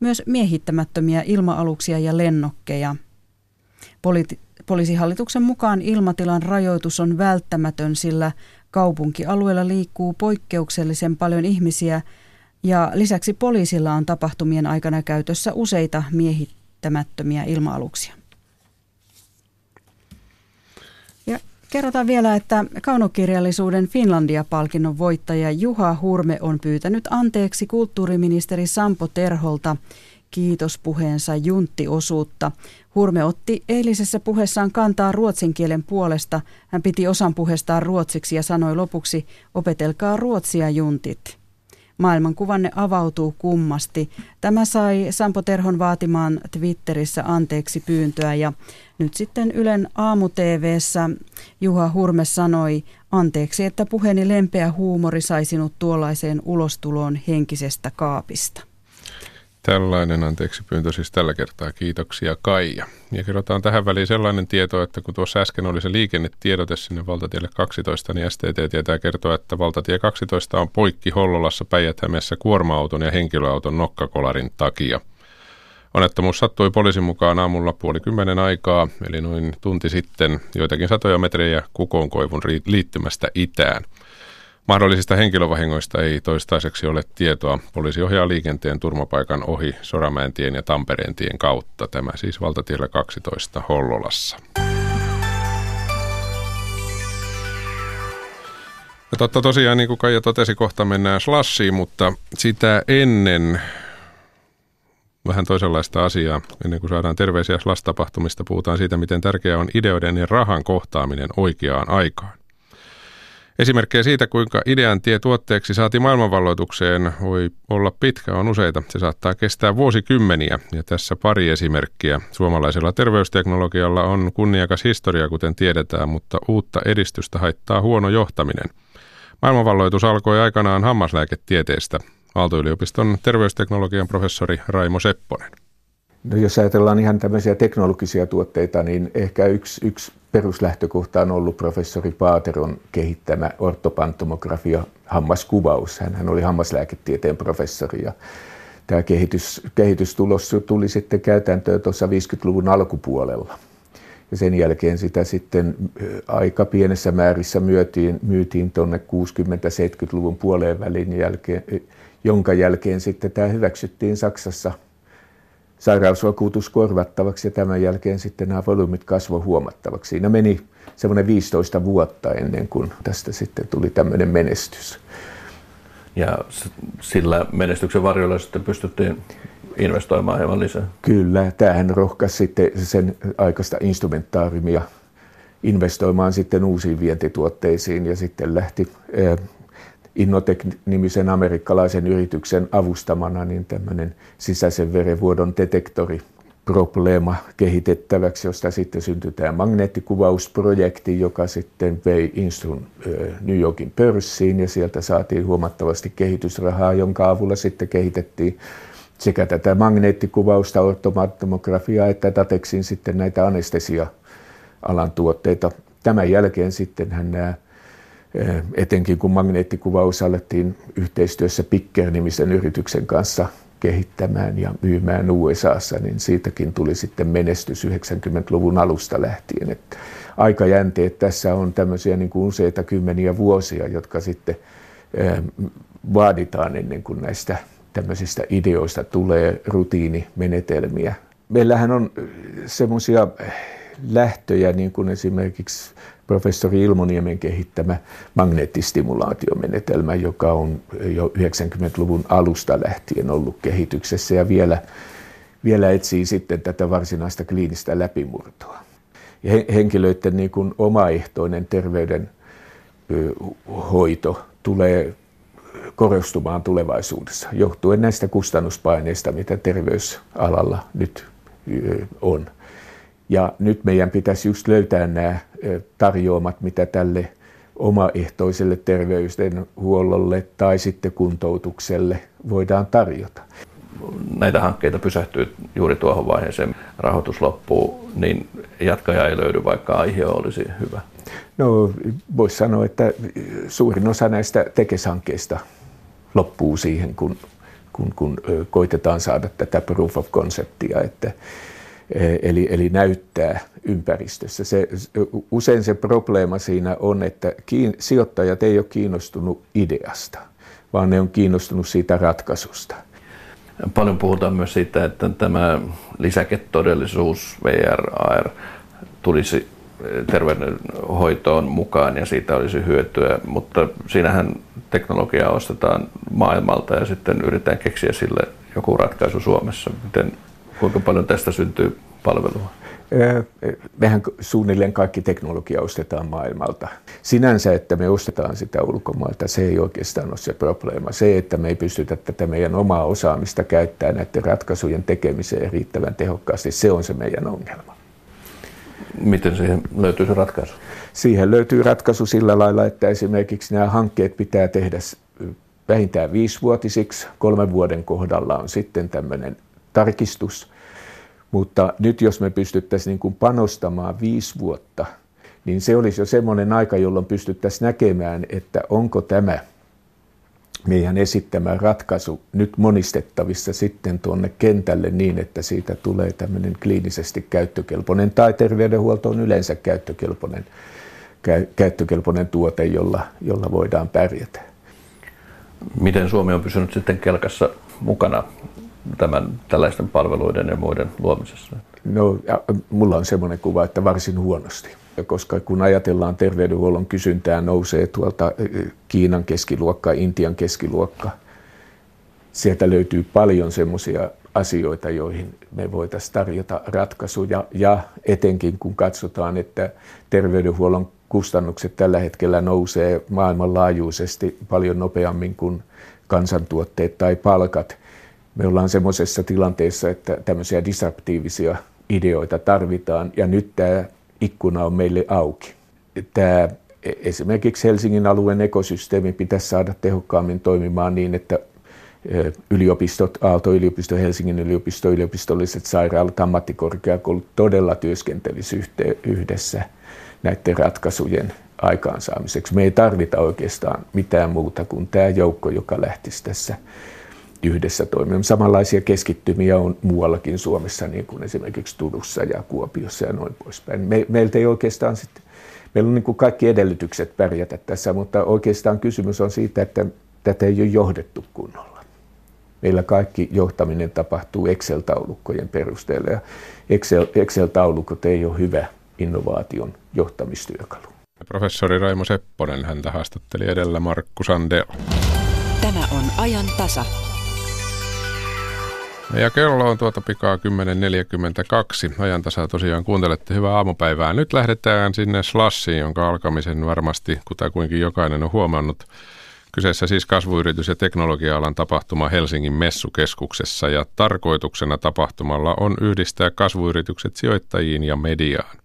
myös miehittämättömiä ilma-aluksia ja lennokkeja. Poli- poliisihallituksen mukaan ilmatilan rajoitus on välttämätön, sillä kaupunkialueella liikkuu poikkeuksellisen paljon ihmisiä ja lisäksi poliisilla on tapahtumien aikana käytössä useita miehittämättömiä ilma-aluksia. Kerrotaan vielä, että kaunokirjallisuuden Finlandia-palkinnon voittaja Juha Hurme on pyytänyt anteeksi kulttuuriministeri Sampo Terholta kiitospuheensa junttiosuutta. Hurme otti eilisessä puheessaan kantaa ruotsin kielen puolesta. Hän piti osan puheestaan ruotsiksi ja sanoi lopuksi, opetelkaa ruotsia juntit. Maailmankuvanne avautuu kummasti. Tämä sai Sampo Terhon vaatimaan Twitterissä anteeksi pyyntöä ja nyt sitten Ylen aamu-TVssä Juha Hurme sanoi anteeksi, että puheeni lempeä huumori sai sinut tuollaiseen ulostuloon henkisestä kaapista. Tällainen anteeksi pyyntö siis tällä kertaa. Kiitoksia Kaija. Ja kerrotaan tähän väliin sellainen tieto, että kun tuossa äsken oli se liikennetiedote sinne valtatielle 12, niin STT tietää kertoa, että valtatie 12 on poikki Hollolassa päijät kuorma-auton ja henkilöauton nokkakolarin takia. Onnettomuus sattui poliisin mukaan aamulla puoli kymmenen aikaa, eli noin tunti sitten, joitakin satoja metrejä kukonkoivun liittymästä itään. Mahdollisista henkilövahingoista ei toistaiseksi ole tietoa. Poliisi ohjaa liikenteen turmapaikan ohi Soramäentien ja Tampereen tien kautta. Tämä siis valtatiellä 12 Hollolassa. Ja totta tosiaan, niin kuin Kaija totesi, kohta mennään slassiin, mutta sitä ennen vähän toisenlaista asiaa. Ennen kuin saadaan terveisiä slash-tapahtumista, puhutaan siitä, miten tärkeää on ideoiden ja rahan kohtaaminen oikeaan aikaan. Esimerkkejä siitä, kuinka idean tie tuotteeksi saati maailmanvalloitukseen voi olla pitkä, on useita. Se saattaa kestää vuosikymmeniä ja tässä pari esimerkkiä. Suomalaisella terveysteknologialla on kunniakas historia, kuten tiedetään, mutta uutta edistystä haittaa huono johtaminen. Maailmanvalloitus alkoi aikanaan hammaslääketieteestä. Aalto-yliopiston terveysteknologian professori Raimo Sepponen. No jos ajatellaan ihan tämmöisiä teknologisia tuotteita, niin ehkä yksi, yksi peruslähtökohta on ollut professori Paateron kehittämä ortopantomografia hammaskuvaus. Hän oli hammaslääketieteen professori ja tämä kehitys, kehitystulos tuli sitten käytäntöön tuossa 50-luvun alkupuolella. Ja sen jälkeen sitä sitten aika pienessä määrissä myytiin, myytiin tuonne 60-70-luvun puoleen välin jälkeen, jonka jälkeen sitten tämä hyväksyttiin Saksassa – sairausvakuutus korvattavaksi ja tämän jälkeen sitten nämä volyymit kasvoivat huomattavaksi. Siinä meni semmoinen 15 vuotta ennen kuin tästä sitten tuli tämmöinen menestys. Ja sillä menestyksen varjolla sitten pystyttiin investoimaan hieman lisää. Kyllä, tämähän rohkaisi sitten sen aikaista instrumentaarumia investoimaan sitten uusiin vientituotteisiin ja sitten lähti Innotec-nimisen amerikkalaisen yrityksen avustamana niin tämmöinen sisäisen verenvuodon detektori probleema kehitettäväksi, josta sitten syntyi tämä magneettikuvausprojekti, joka sitten vei Instrun New Yorkin pörssiin ja sieltä saatiin huomattavasti kehitysrahaa, jonka avulla sitten kehitettiin sekä tätä magneettikuvausta, ortomattomografiaa että Datexin sitten näitä anestesia-alan tuotteita. Tämän jälkeen sitten hän nämä etenkin kun magneettikuvaus alettiin yhteistyössä Picker-nimisen yrityksen kanssa kehittämään ja myymään USAssa, niin siitäkin tuli sitten menestys 90-luvun alusta lähtien. Että aikajänteet tässä on tämmöisiä niin kuin useita kymmeniä vuosia, jotka sitten eh, vaaditaan ennen kuin näistä tämmöisistä ideoista tulee rutiinimenetelmiä. Meillähän on semmoisia lähtöjä, niin kuin esimerkiksi professori Ilmoniemen kehittämä magneettistimulaatiomenetelmä, joka on jo 90-luvun alusta lähtien ollut kehityksessä ja vielä, vielä etsii sitten tätä varsinaista kliinistä läpimurtoa. Ja henkilöiden niin kuin omaehtoinen terveydenhoito tulee korostumaan tulevaisuudessa, johtuen näistä kustannuspaineista, mitä terveysalalla nyt on. Ja nyt meidän pitäisi just löytää nämä tarjoamat, mitä tälle omaehtoiselle terveydenhuollolle tai sitten kuntoutukselle voidaan tarjota. Näitä hankkeita pysähtyy juuri tuohon vaiheeseen, rahoitus loppuu, niin jatkaja ei löydy, vaikka aihe olisi hyvä. No voisi sanoa, että suurin osa näistä tekeshankkeista loppuu siihen, kun, kun, kun koitetaan saada tätä proof of conceptia, että, eli, eli näyttää ympäristössä. Se, usein se probleema siinä on, että kiin, sijoittajat ei ole kiinnostunut ideasta, vaan ne on kiinnostunut siitä ratkaisusta. Paljon puhutaan myös siitä, että tämä lisäketodellisuus, VR, AR, tulisi terveydenhoitoon mukaan ja siitä olisi hyötyä, mutta siinähän teknologiaa ostetaan maailmalta ja sitten yritetään keksiä sille joku ratkaisu Suomessa. Miten, kuinka paljon tästä syntyy palvelua? Mehän suunnilleen kaikki teknologia ostetaan maailmalta. Sinänsä, että me ostetaan sitä ulkomailta, se ei oikeastaan ole se probleema. Se, että me ei pystytä tätä meidän omaa osaamista käyttämään näiden ratkaisujen tekemiseen riittävän tehokkaasti, se on se meidän ongelma. Miten siihen löytyy se ratkaisu? Siihen löytyy ratkaisu sillä lailla, että esimerkiksi nämä hankkeet pitää tehdä vähintään viisivuotisiksi. Kolmen vuoden kohdalla on sitten tämmöinen tarkistus. Mutta nyt jos me pystyttäisiin niin kuin panostamaan viisi vuotta, niin se olisi jo semmoinen aika, jolloin pystyttäisiin näkemään, että onko tämä – meidän esittämä ratkaisu nyt monistettavissa sitten tuonne kentälle niin, että siitä tulee tämmöinen kliinisesti käyttökelpoinen tai terveydenhuolto on yleensä käyttökelpoinen, käyttökelpoinen tuote, jolla, jolla voidaan pärjätä. Miten Suomi on pysynyt sitten kelkassa mukana tämän, tällaisten palveluiden ja muiden luomisessa? No, mulla on semmoinen kuva, että varsin huonosti koska kun ajatellaan terveydenhuollon kysyntää, nousee tuolta Kiinan keskiluokka, Intian keskiluokka. Sieltä löytyy paljon semmoisia asioita, joihin me voitaisiin tarjota ratkaisuja. Ja etenkin kun katsotaan, että terveydenhuollon kustannukset tällä hetkellä nousee maailmanlaajuisesti paljon nopeammin kuin kansantuotteet tai palkat. Me ollaan semmoisessa tilanteessa, että tämmöisiä disruptiivisia ideoita tarvitaan. Ja nyt tämä ikkuna on meille auki. Tämä esimerkiksi Helsingin alueen ekosysteemi pitäisi saada tehokkaammin toimimaan niin, että yliopistot, Aalto-yliopisto, Helsingin yliopisto, yliopistolliset sairaalat, ammattikorkeakoulut todella työskentelisivät yhdessä näiden ratkaisujen aikaansaamiseksi. Me ei tarvita oikeastaan mitään muuta kuin tämä joukko, joka lähtisi tässä yhdessä toimimaan. Samanlaisia keskittymiä on muuallakin Suomessa, niin kuin esimerkiksi Turussa ja Kuopiossa ja noin poispäin. Me, meiltä ei oikeastaan sitten, meillä on niin kuin kaikki edellytykset pärjätä tässä, mutta oikeastaan kysymys on siitä, että tätä ei ole johdettu kunnolla. Meillä kaikki johtaminen tapahtuu Excel-taulukkojen perusteella ja Excel, Excel-taulukot ei ole hyvä innovaation johtamistyökalu. Professori Raimo Sepponen häntä haastatteli edellä Markku Sandel. Tämä on ajan tasa. Ja kello on tuota pikaa 10.42. Ajantasa tosiaan kuuntelette hyvää aamupäivää. Nyt lähdetään sinne Slassiin, jonka alkamisen varmasti kutakuinkin jokainen on huomannut. Kyseessä siis kasvuyritys- ja teknologia-alan tapahtuma Helsingin messukeskuksessa ja tarkoituksena tapahtumalla on yhdistää kasvuyritykset sijoittajiin ja mediaan.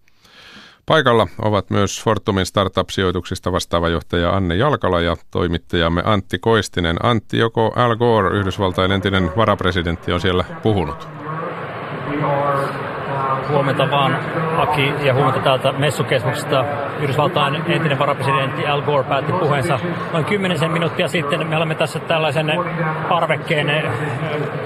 Paikalla ovat myös Fortumin startup-sijoituksista vastaava johtaja Anne Jalkala ja toimittajamme Antti Koistinen. Antti, joko Al Gore, Yhdysvaltain entinen varapresidentti, on siellä puhunut? Huomenta vaan Aki ja huomenta täältä messukeskuksesta. Yhdysvaltain entinen varapresidentti Al Gore päätti puheensa noin kymmenisen minuuttia sitten. Me olemme tässä tällaisen parvekkeen eh,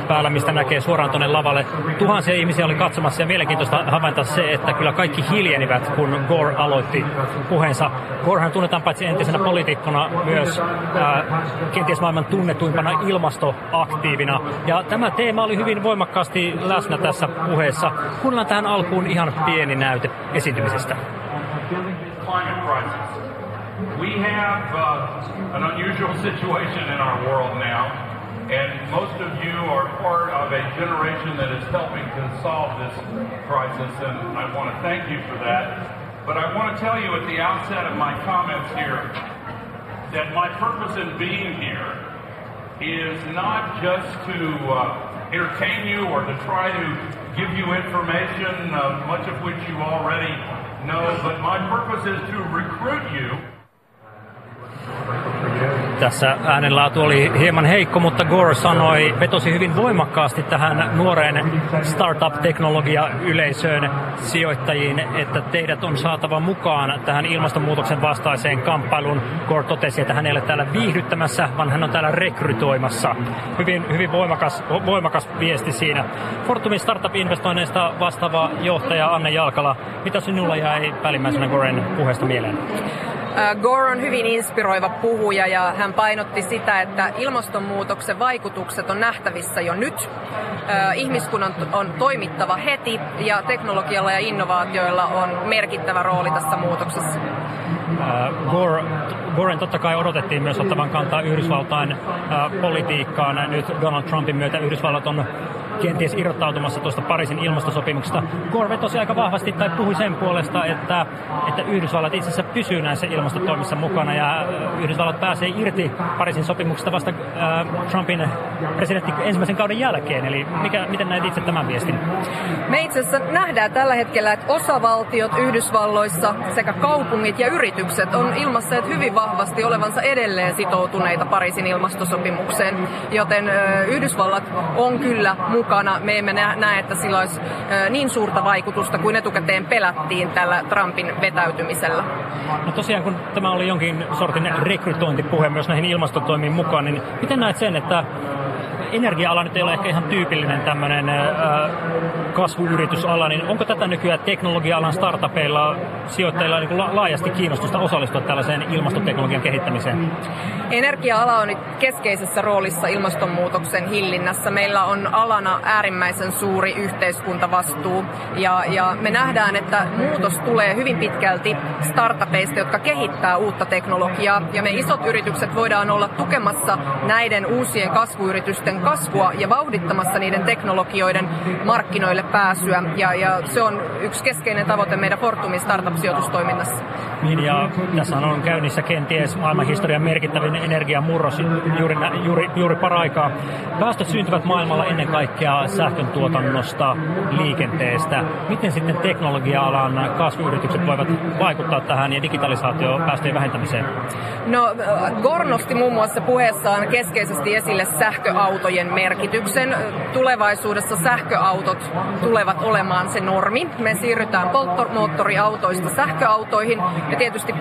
päällä, mistä näkee suoraan tuonne lavalle. Tuhansia ihmisiä oli katsomassa ja mielenkiintoista havainta se, että kyllä kaikki hiljenivät, kun Gore aloitti puheensa. Gorehan tunnetaan paitsi entisenä poliitikkona myös ää, kenties maailman tunnetuimpana ilmastoaktiivina. Ja tämä teema oli hyvin voimakkaasti läsnä tässä puheessa. Kuunnellaan tähän alkuun ihan pieni näyte esiintymisestä. We have uh, an unusual situation in our world now, and most of you are part of a generation that is helping to solve this crisis, and I want to thank you for that. But I want to tell you at the outset of my comments here that my purpose in being here is not just to uh, entertain you or to try to give you information, uh, much of which you already know, but my purpose is to recruit you. Tässä äänenlaatu oli hieman heikko, mutta Gore sanoi, vetosi hyvin voimakkaasti tähän nuoreen startup-teknologia-yleisöön sijoittajiin, että teidät on saatava mukaan tähän ilmastonmuutoksen vastaiseen kamppailuun. Gore totesi, että hän ei ole täällä viihdyttämässä, vaan hän on täällä rekrytoimassa. Hyvin, hyvin voimakas, voimakas viesti siinä. Fortumin startup-investoinneista vastaava johtaja Anne Jalkala, mitä sinulla jäi päällimmäisenä Goren puheesta mieleen? Gore on hyvin inspiroiva puhuja ja hän painotti sitä, että ilmastonmuutoksen vaikutukset on nähtävissä jo nyt. Ihmiskunnan on toimittava heti ja teknologialla ja innovaatioilla on merkittävä rooli tässä muutoksessa. Gore, Goren totta kai odotettiin myös ottavan kantaa Yhdysvaltain politiikkaan. Nyt Donald Trumpin myötä Yhdysvallat on kenties irrottautumassa tuosta Pariisin ilmastosopimuksesta. Gore vetosi aika vahvasti tai puhui sen puolesta, että, että Yhdysvallat itse asiassa pysyy näissä ilmastotoimissa mukana ja Yhdysvallat pääsee irti Pariisin sopimuksesta vasta äh, Trumpin presidentti ensimmäisen kauden jälkeen. Eli mikä, miten näet itse tämän viestin? Me itse asiassa nähdään tällä hetkellä, että osavaltiot Yhdysvalloissa sekä kaupungit ja yritykset on ilmasseet hyvin vahvasti olevansa edelleen sitoutuneita Pariisin ilmastosopimukseen, joten äh, Yhdysvallat on kyllä mukana mukana. Me emme näe, että sillä olisi niin suurta vaikutusta kuin etukäteen pelättiin tällä Trumpin vetäytymisellä. No tosiaan, kun tämä oli jonkin sortin rekrytointipuhe myös näihin ilmastotoimiin mukaan, niin miten näet sen, että energia-ala nyt ei ole ehkä ihan tyypillinen tämmöinen äh, kasvuyritysala, niin onko tätä nykyään teknologia-alan startupeilla, sijoittajilla niin la- laajasti kiinnostusta osallistua tällaiseen ilmastoteknologian kehittämiseen? Energia-ala on nyt keskeisessä roolissa ilmastonmuutoksen hillinnässä. Meillä on alana äärimmäisen suuri yhteiskuntavastuu ja, ja me nähdään, että muutos tulee hyvin pitkälti startupeista, jotka kehittää uutta teknologiaa ja me isot yritykset voidaan olla tukemassa näiden uusien kasvuyritysten kasvua ja vauhdittamassa niiden teknologioiden markkinoille pääsyä. Ja, ja se on yksi keskeinen tavoite meidän Fortumin startup-sijoitustoiminnassa. Niin, ja tässä on käynnissä kenties maailmanhistorian merkittävin energiamurros juuri, juuri, juuri paraikaa. Päästöt syntyvät maailmalla ennen kaikkea sähkön tuotannosta, liikenteestä. Miten sitten teknologia-alan kasvuyritykset voivat vaikuttaa tähän ja digitalisaatio päästöjen vähentämiseen? No, Gor nosti muun muassa puheessaan keskeisesti esille sähköautojen merkityksen. Tulevaisuudessa sähköautot tulevat olemaan se normi. Me siirrytään polttomoottoriautoista sähköautoihin ja tietysti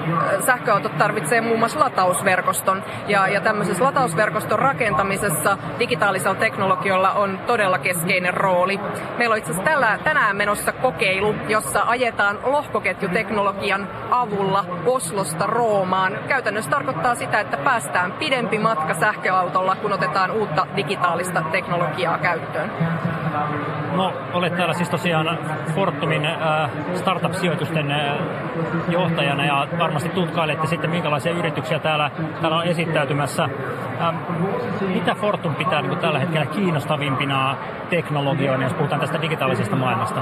sähköautot tarvitsee muun muassa latausverkoston. Ja, ja tämmöisessä latausverkoston rakentamisessa digitaalisella teknologialla on todella keskeinen rooli. Meillä on itse asiassa tällä, tänään menossa kokeilu, jossa ajetaan lohkoketjuteknologian avulla Oslosta Roomaan. Käytännössä tarkoittaa sitä, että päästään pidempi matka sähköautolla, kun otetaan uutta digitaalista teknologiaa käyttöön. No, olet täällä siis tosiaan Fortumin äh, startup-sijoitusten äh, johtajana ja varmasti tutkailette sitten minkälaisia yrityksiä täällä, täällä on esittäytymässä. Ähm, mitä Fortum pitää niin tällä hetkellä kiinnostavimpina teknologioina, jos puhutaan tästä digitaalisesta maailmasta?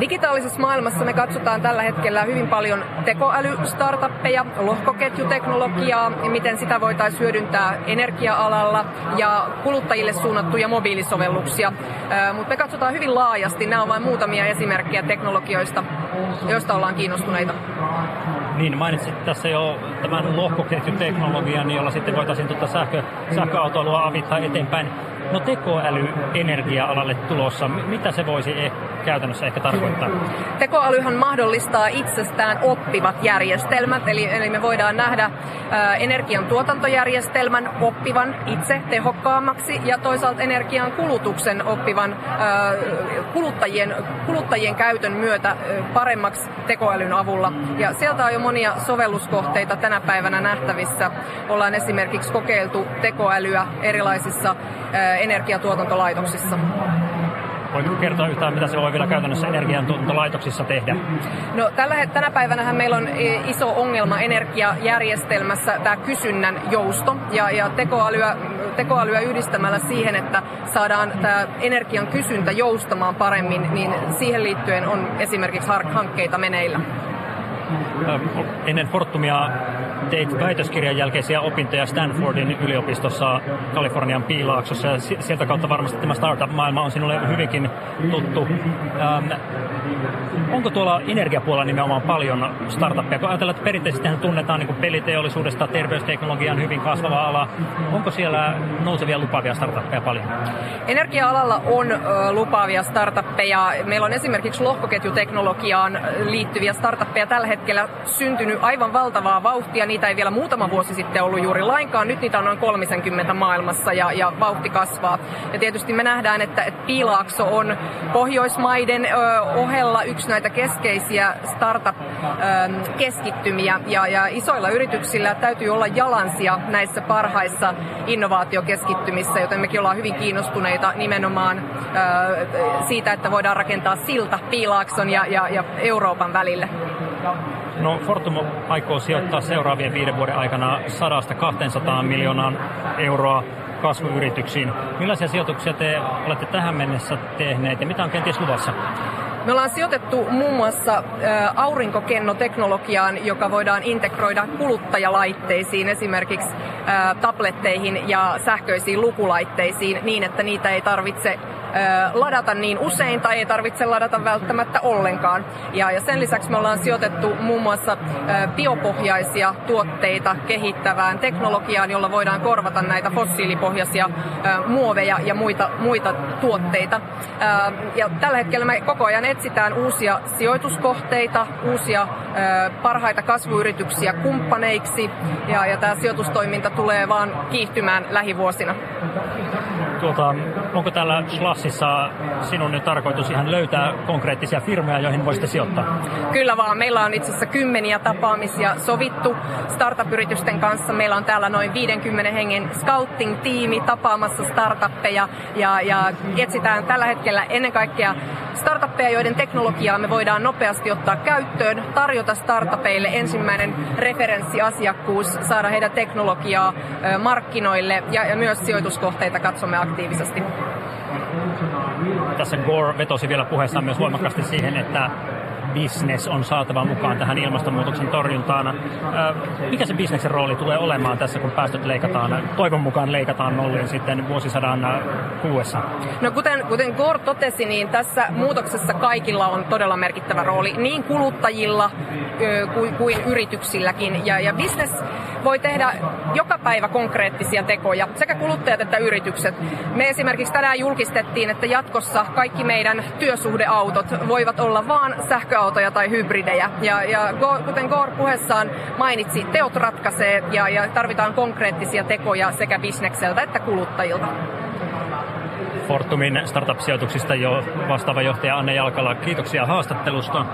Digitaalisessa maailmassa me katsotaan tällä hetkellä hyvin paljon tekoälystartuppeja, lohkoketjuteknologiaa miten sitä voitaisiin hyödyntää energia-alalla ja kuluttajille suunnattuja mobiilisovelluksia. Mutta me katsotaan hyvin laajasti. Nämä ovat vain muutamia esimerkkejä teknologioista, joista ollaan kiinnostuneita. Niin, mainitsit tässä jo tämän lohkoketjuteknologian, jolla sitten voitaisiin tuota sähkö, sähköautoilua avittaa eteenpäin. No tekoäly energia-alalle tulossa, mitä se voisi eh, käytännössä ehkä tarkoittaa? Tekoälyhän mahdollistaa itsestään oppivat järjestelmät, eli, eli me voidaan nähdä ä, energian tuotantojärjestelmän oppivan itse tehokkaammaksi ja toisaalta energian kulutuksen oppivan ä, kuluttajien, kuluttajien käytön myötä ä, paremmaksi tekoälyn avulla. Ja sieltä on jo monia sovelluskohteita tänä päivänä nähtävissä. Ollaan esimerkiksi kokeiltu tekoälyä erilaisissa ä, energiatuotantolaitoksissa. Voiko kertoa yhtään, mitä se voi vielä käytännössä energiantuotantolaitoksissa tehdä? No, tällä, tänä päivänä meillä on e, iso ongelma energiajärjestelmässä tämä kysynnän jousto ja, ja tekoälyä, tekoälyä yhdistämällä siihen, että saadaan tämä energian kysyntä joustamaan paremmin, niin siihen liittyen on esimerkiksi hankkeita meneillä ennen Fortumia teit väitöskirjan jälkeisiä opintoja Stanfordin yliopistossa Kalifornian piilaaksossa. Sieltä kautta varmasti tämä startup-maailma on sinulle hyvinkin tuttu. Onko tuolla energiapuolella nimenomaan paljon startuppeja? Kun ajatellaan, että perinteisesti tunnetaan niin peliteollisuudesta, terveysteknologian hyvin kasvava ala. Onko siellä nousevia lupaavia startuppeja paljon? Energia-alalla on lupaavia startuppeja. Meillä on esimerkiksi lohkoketjuteknologiaan liittyviä startuppeja tällä hetkellä syntynyt aivan valtavaa vauhtia. Niitä ei vielä muutama vuosi sitten ollut juuri lainkaan. Nyt niitä on noin 30 maailmassa ja, ja vauhti kasvaa. Ja tietysti me nähdään, että, että Piilaakso on Pohjoismaiden ö, ohella yksi näitä keskeisiä startup-keskittymiä. Ja, ja isoilla yrityksillä täytyy olla jalansia näissä parhaissa innovaatiokeskittymissä, joten mekin ollaan hyvin kiinnostuneita nimenomaan ö, siitä, että voidaan rakentaa silta Piilaakson ja, ja, ja Euroopan välille. No Fortum aikoo sijoittaa seuraavien viiden vuoden aikana 100-200 miljoonaa euroa kasvuyrityksiin. Millaisia sijoituksia te olette tähän mennessä tehneet ja mitä on kenties luvassa? Me ollaan sijoitettu muun muassa aurinkokennoteknologiaan, joka voidaan integroida kuluttajalaitteisiin, esimerkiksi tabletteihin ja sähköisiin lukulaitteisiin niin, että niitä ei tarvitse ladata niin usein tai ei tarvitse ladata välttämättä ollenkaan. Ja, ja sen lisäksi me ollaan sijoitettu muun muassa biopohjaisia tuotteita kehittävään teknologiaan, jolla voidaan korvata näitä fossiilipohjaisia muoveja ja muita, muita tuotteita. Ja tällä hetkellä me koko ajan etsitään uusia sijoituskohteita, uusia parhaita kasvuyrityksiä kumppaneiksi ja, ja tämä sijoitustoiminta tulee vaan kiihtymään lähivuosina. Tuota, onko täällä Slassissa sinun nyt tarkoitus ihan löytää konkreettisia firmoja, joihin voisitte sijoittaa? Kyllä vaan. Meillä on itse asiassa kymmeniä tapaamisia sovittu startup-yritysten kanssa. Meillä on täällä noin 50 hengen scouting-tiimi tapaamassa startuppeja ja, ja etsitään tällä hetkellä ennen kaikkea startuppeja, joiden teknologiaa me voidaan nopeasti ottaa käyttöön, tarjota startupeille ensimmäinen referenssiasiakkuus, saada heidän teknologiaa markkinoille ja, ja myös sijoituskohteita katsomme aktiivisesti. Tässä Gore vetosi vielä puheessaan myös voimakkaasti siihen, että business on saatava mukaan tähän ilmastonmuutoksen torjuntaan. Mikä se bisneksen rooli tulee olemaan tässä, kun päästöt leikataan, toivon mukaan leikataan nolliin sitten vuosisadan kuuessa? No kuten, kuten Gore totesi, niin tässä muutoksessa kaikilla on todella merkittävä rooli, niin kuluttajilla kuin, kuin yrityksilläkin. Ja, ja business voi tehdä joka päivä konkreettisia tekoja, sekä kuluttajat että yritykset. Me esimerkiksi tänään julkistettiin, että jatkossa kaikki meidän työsuhdeautot voivat olla vain sähköautoja tai hybridejä. Ja, ja kuten Gore puheessaan mainitsi, teot ratkaisee ja, ja tarvitaan konkreettisia tekoja sekä bisnekseltä että kuluttajilta. Fortumin startup-sijoituksista jo vastaava johtaja Anne Jalkala. Kiitoksia haastattelusta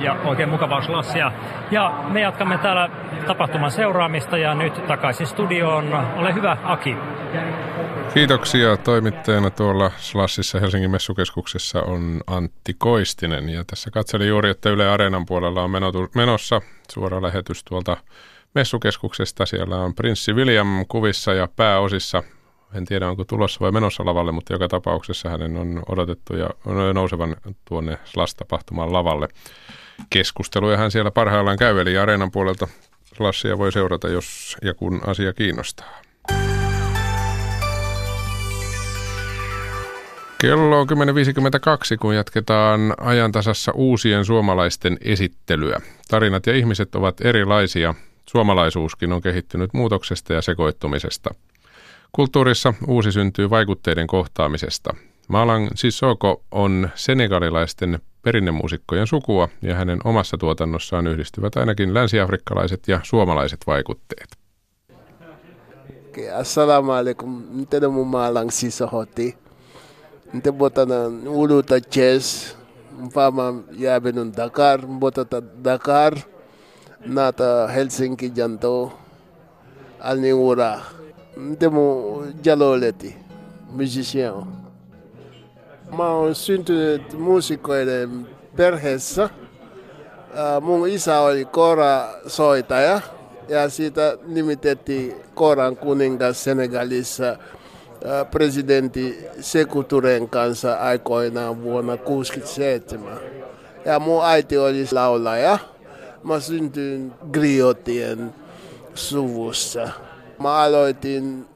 ja oikein mukavaa slassia. Ja me jatkamme täällä tapahtuman seuraamista ja nyt takaisin studioon. Ole hyvä, Aki. Kiitoksia toimittajana tuolla Slassissa Helsingin messukeskuksessa on Antti Koistinen. Ja tässä katselin juuri, että Yle Areenan puolella on menossa suora lähetys tuolta messukeskuksesta. Siellä on Prinssi William kuvissa ja pääosissa en tiedä onko tulossa vai menossa lavalle, mutta joka tapauksessa hänen on odotettu ja nousevan tuonne Slas-tapahtumaan lavalle. Keskusteluja hän siellä parhaillaan käy, eli areenan puolelta Slassia voi seurata, jos ja kun asia kiinnostaa. Kello on 10.52, kun jatketaan ajantasassa uusien suomalaisten esittelyä. Tarinat ja ihmiset ovat erilaisia. Suomalaisuuskin on kehittynyt muutoksesta ja sekoittumisesta – Kulttuurissa uusi syntyy vaikutteiden kohtaamisesta. Malang Sissoko on senegalilaisten perinnemuusikkojen sukua ja hänen omassa tuotannossaan yhdistyvät ainakin länsiafrikkalaiset ja suomalaiset vaikutteet. Assalamu alaikum. Nte mu Malang Sissoko Nte botana uluta jazz. Mfama yabenun Dakar. Mbotata Dakar. Nata Helsinki janto. Alni wura. Ntemu jalole ti musicien Mä oon syntynyt muusikoiden perheessä. Mun isä oli kora-soitaja ja siitä nimitettiin koran kuningas Senegalissa presidentti Sekuturen kanssa aikoinaan vuonna 1967. Ja mun äiti oli laulaja. Mä syntyin griotien suvussa. Mä aloitin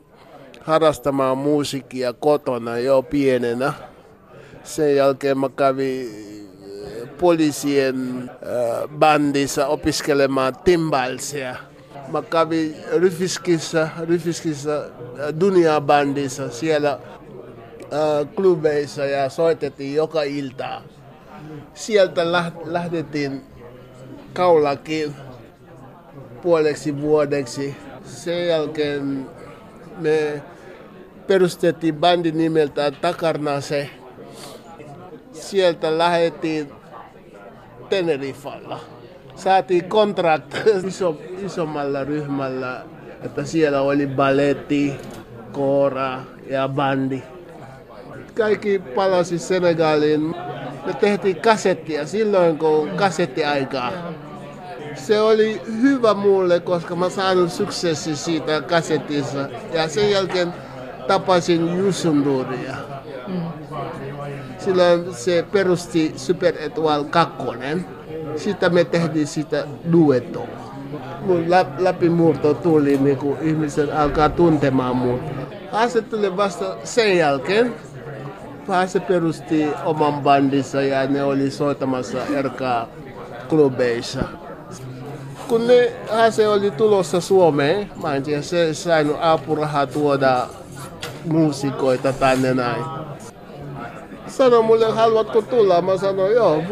harrastamaan musiikkia kotona jo pienenä. Sen jälkeen mä kävin poliisien bandissa opiskelemaan timbalsia. Mä kävin Ryfiskissä, Ryfiskissä Dunia bandissa siellä klubeissa ja soitettiin joka ilta. Sieltä lähdettiin kaulakin puoleksi vuodeksi. Sen jälkeen me perustettiin bandi nimeltä Takarnase. Sieltä lähdettiin Tenerifalla. Saatiin kontrakt (laughs) iso, isommalla ryhmällä, että siellä oli balletti, koora ja bandi. Kaikki palasi Senegaliin. Me tehtiin kasettia silloin, kun kasettiaikaa. Se oli hyvä mulle, koska mä saanut suksessi siitä kasetissa. Ja sen jälkeen tapasin Jusunduria. Silloin se perusti Super Etual 2. Sitten me tehtiin sitä duettoa. Mun läpimurto tuli, niin kuin ihmiset alkaa tuntemaan mut. Haase tuli vasta sen jälkeen. Haase perusti oman bandissa ja ne oli soittamassa erkaa klubeissa. Kun ne Haase oli tulossa Suomeen, mä en tiedä, se saanut apurahaa tuoda muusikoita tänne näin. Sano mulle, haluatko tulla? Mä sanoin, joo,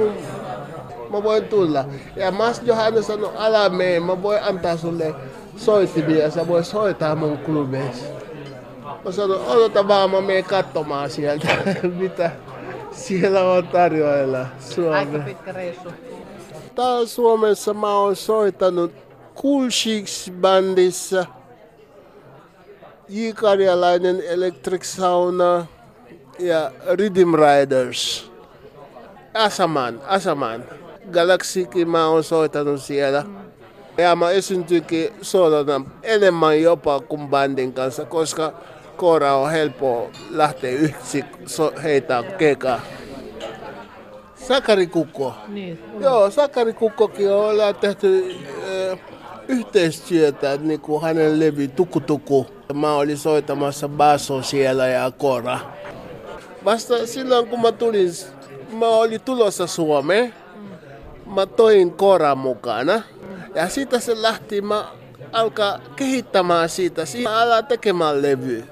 mä voin tulla. Ja Mas Johannes sanoi, älä mene, mä voin antaa sulle soittimia, sä voi soittaa mun klubeissa. Mä sanoin, odota vaan, mä menen katsomaan sieltä, (laughs) mitä siellä on tarjoilla Suomessa. Aika pitkä reissu. Täällä Suomessa mä oon soittanut Cool Chicks bandissa, J-Karjalainen Electric Sauna ja Rhythm Riders. Asaman, Asaman. Galaxikin mä oon soittanut siellä. Ja mä esiintyykin soitana enemmän jopa kuin bandin kanssa, koska koora on helppo lähteä yksi so, heitä kekaa. Sakarikukko. Niin. Joo, Sakarikukkokin on tehty äh, yhteistyötä, niin kuin hänen levy Tukutuku. Mä olin soittamassa basso siellä ja kora. Vasta silloin kun mä tulin, mä olin tulossa Suomeen, mä toin koran mukana. Ja siitä se lähti, mä alkaa kehittämään siitä, siinä alaa tekemään levy.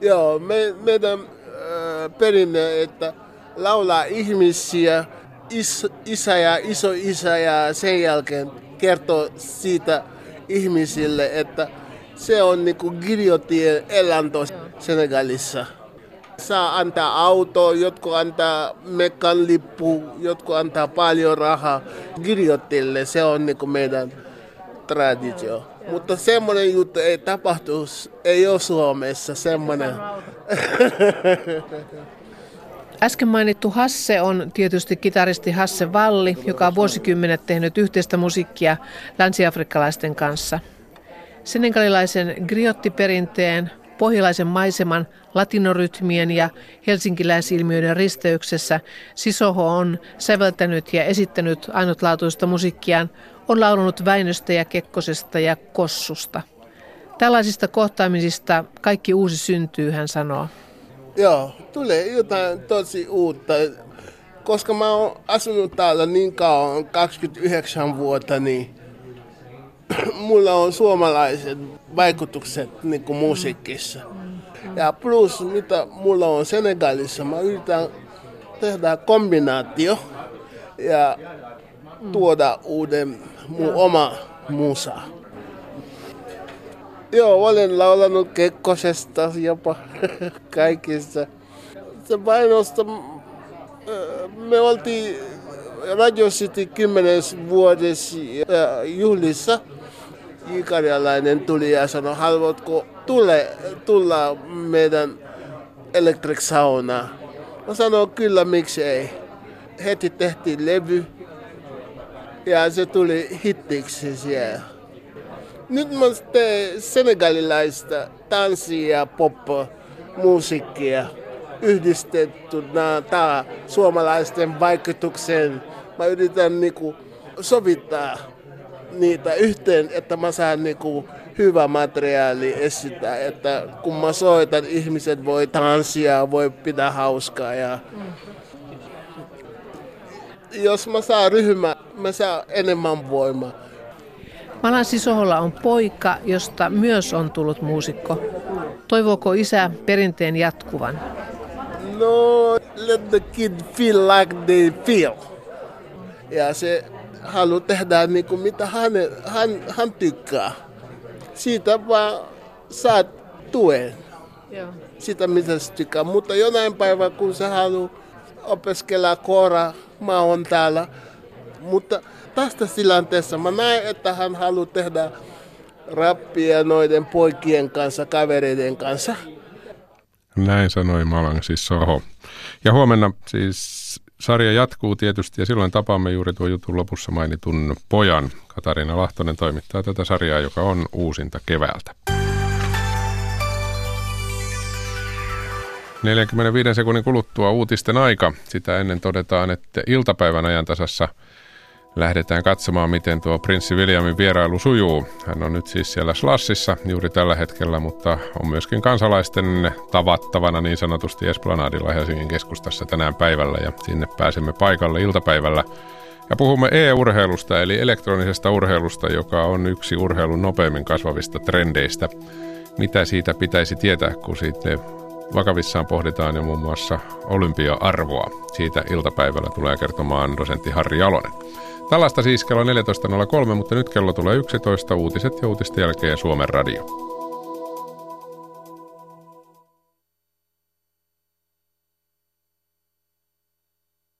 Joo, me, meidän äh, perinne, että laulaa ihmisiä, is, isä ja isoisä ja sen jälkeen kertoo siitä ihmisille, että se on niinku giljotien elanto Senegalissa. Saa antaa auto, jotkut antaa mekan lippu, jotkut antaa paljon rahaa. Giljotille se on niinku meidän traditio. Mutta semmoinen juttu ei tapahtu, ei ole Suomessa semmoinen. (laughs) Äsken mainittu Hasse on tietysti kitaristi Hasse Valli, joka on vuosikymmenet tehnyt yhteistä musiikkia länsiafrikkalaisten kanssa. Senegalilaisen griottiperinteen, pohjalaisen maiseman, latinorytmien ja helsinkiläisilmiöiden risteyksessä Sisoho on säveltänyt ja esittänyt ainutlaatuista musiikkiaan, on laulunut Väinöstä ja Kekkosesta ja Kossusta. Tällaisista kohtaamisista kaikki uusi syntyy, hän sanoo. Joo, tulee jotain tosi uutta. Koska mä oon asunut täällä niin kauan, 29 vuotta, niin (clears throat) mulla on suomalaiset vaikutukset niin kuin musiikissa. Ja plus, mitä mulla on Senegalissa, mä yritän tehdä kombinaatio ja tuoda uuden mun oma musa. Joo, olen laulanut Kekkosesta jopa kaikissa. (laughs) Se painosta, me oltiin Radio City 10 vuodessa juhlissa. Ikarjalainen tuli ja sanoi, haluatko tule, tulla meidän electric sauna. Mä sanoin kyllä, miksi ei. Heti tehtiin levy ja se tuli hittiksi siellä. Nyt mä teen senegalilaista tanssia ja pop-musiikkia yhdistettuna tää suomalaisten vaikutuksen. Mä yritän niinku sovittaa niitä yhteen, että mä saan niinku hyvä materiaali esittää, että kun mä soitan, ihmiset voi tanssia, voi pitää hauskaa ja jos mä saan ryhmä, mä saan enemmän voimaa. Malan Sisoholla on poika, josta myös on tullut muusikko. Toivooko isä perinteen jatkuvan? No, let the kid feel like they feel. Ja se haluaa tehdä niin kuin mitä hän, hän, hän tykkää. Siitä vaan saat tuen. Joo. Sitä mitä se tykkää. Mutta jonain päivänä, kun se haluaa opiskella kora, mä oon täällä. Mutta tästä tilanteessa mä näen, että hän haluaa tehdä rappia noiden poikien kanssa, kavereiden kanssa. Näin sanoi Malang siis Soho. Ja huomenna siis sarja jatkuu tietysti ja silloin tapaamme juuri tuo jutun lopussa mainitun pojan. Katariina Lahtonen toimittaa tätä sarjaa, joka on uusinta keväältä. 45 sekunnin kuluttua uutisten aika. Sitä ennen todetaan, että iltapäivän ajantasassa – lähdetään katsomaan, miten tuo prinssi Williamin vierailu sujuu. Hän on nyt siis siellä Slassissa juuri tällä hetkellä, mutta on myöskin kansalaisten tavattavana niin sanotusti Esplanadilla Helsingin keskustassa tänään päivällä ja sinne pääsemme paikalle iltapäivällä. Ja puhumme e-urheilusta eli elektronisesta urheilusta, joka on yksi urheilun nopeimmin kasvavista trendeistä. Mitä siitä pitäisi tietää, kun siitä vakavissaan pohditaan jo muun muassa olympia-arvoa. Siitä iltapäivällä tulee kertomaan dosentti Harri Jalonen. Tällaista siis kello 14.03, mutta nyt kello tulee 11 uutiset ja uutisten jälkeen Suomen radio.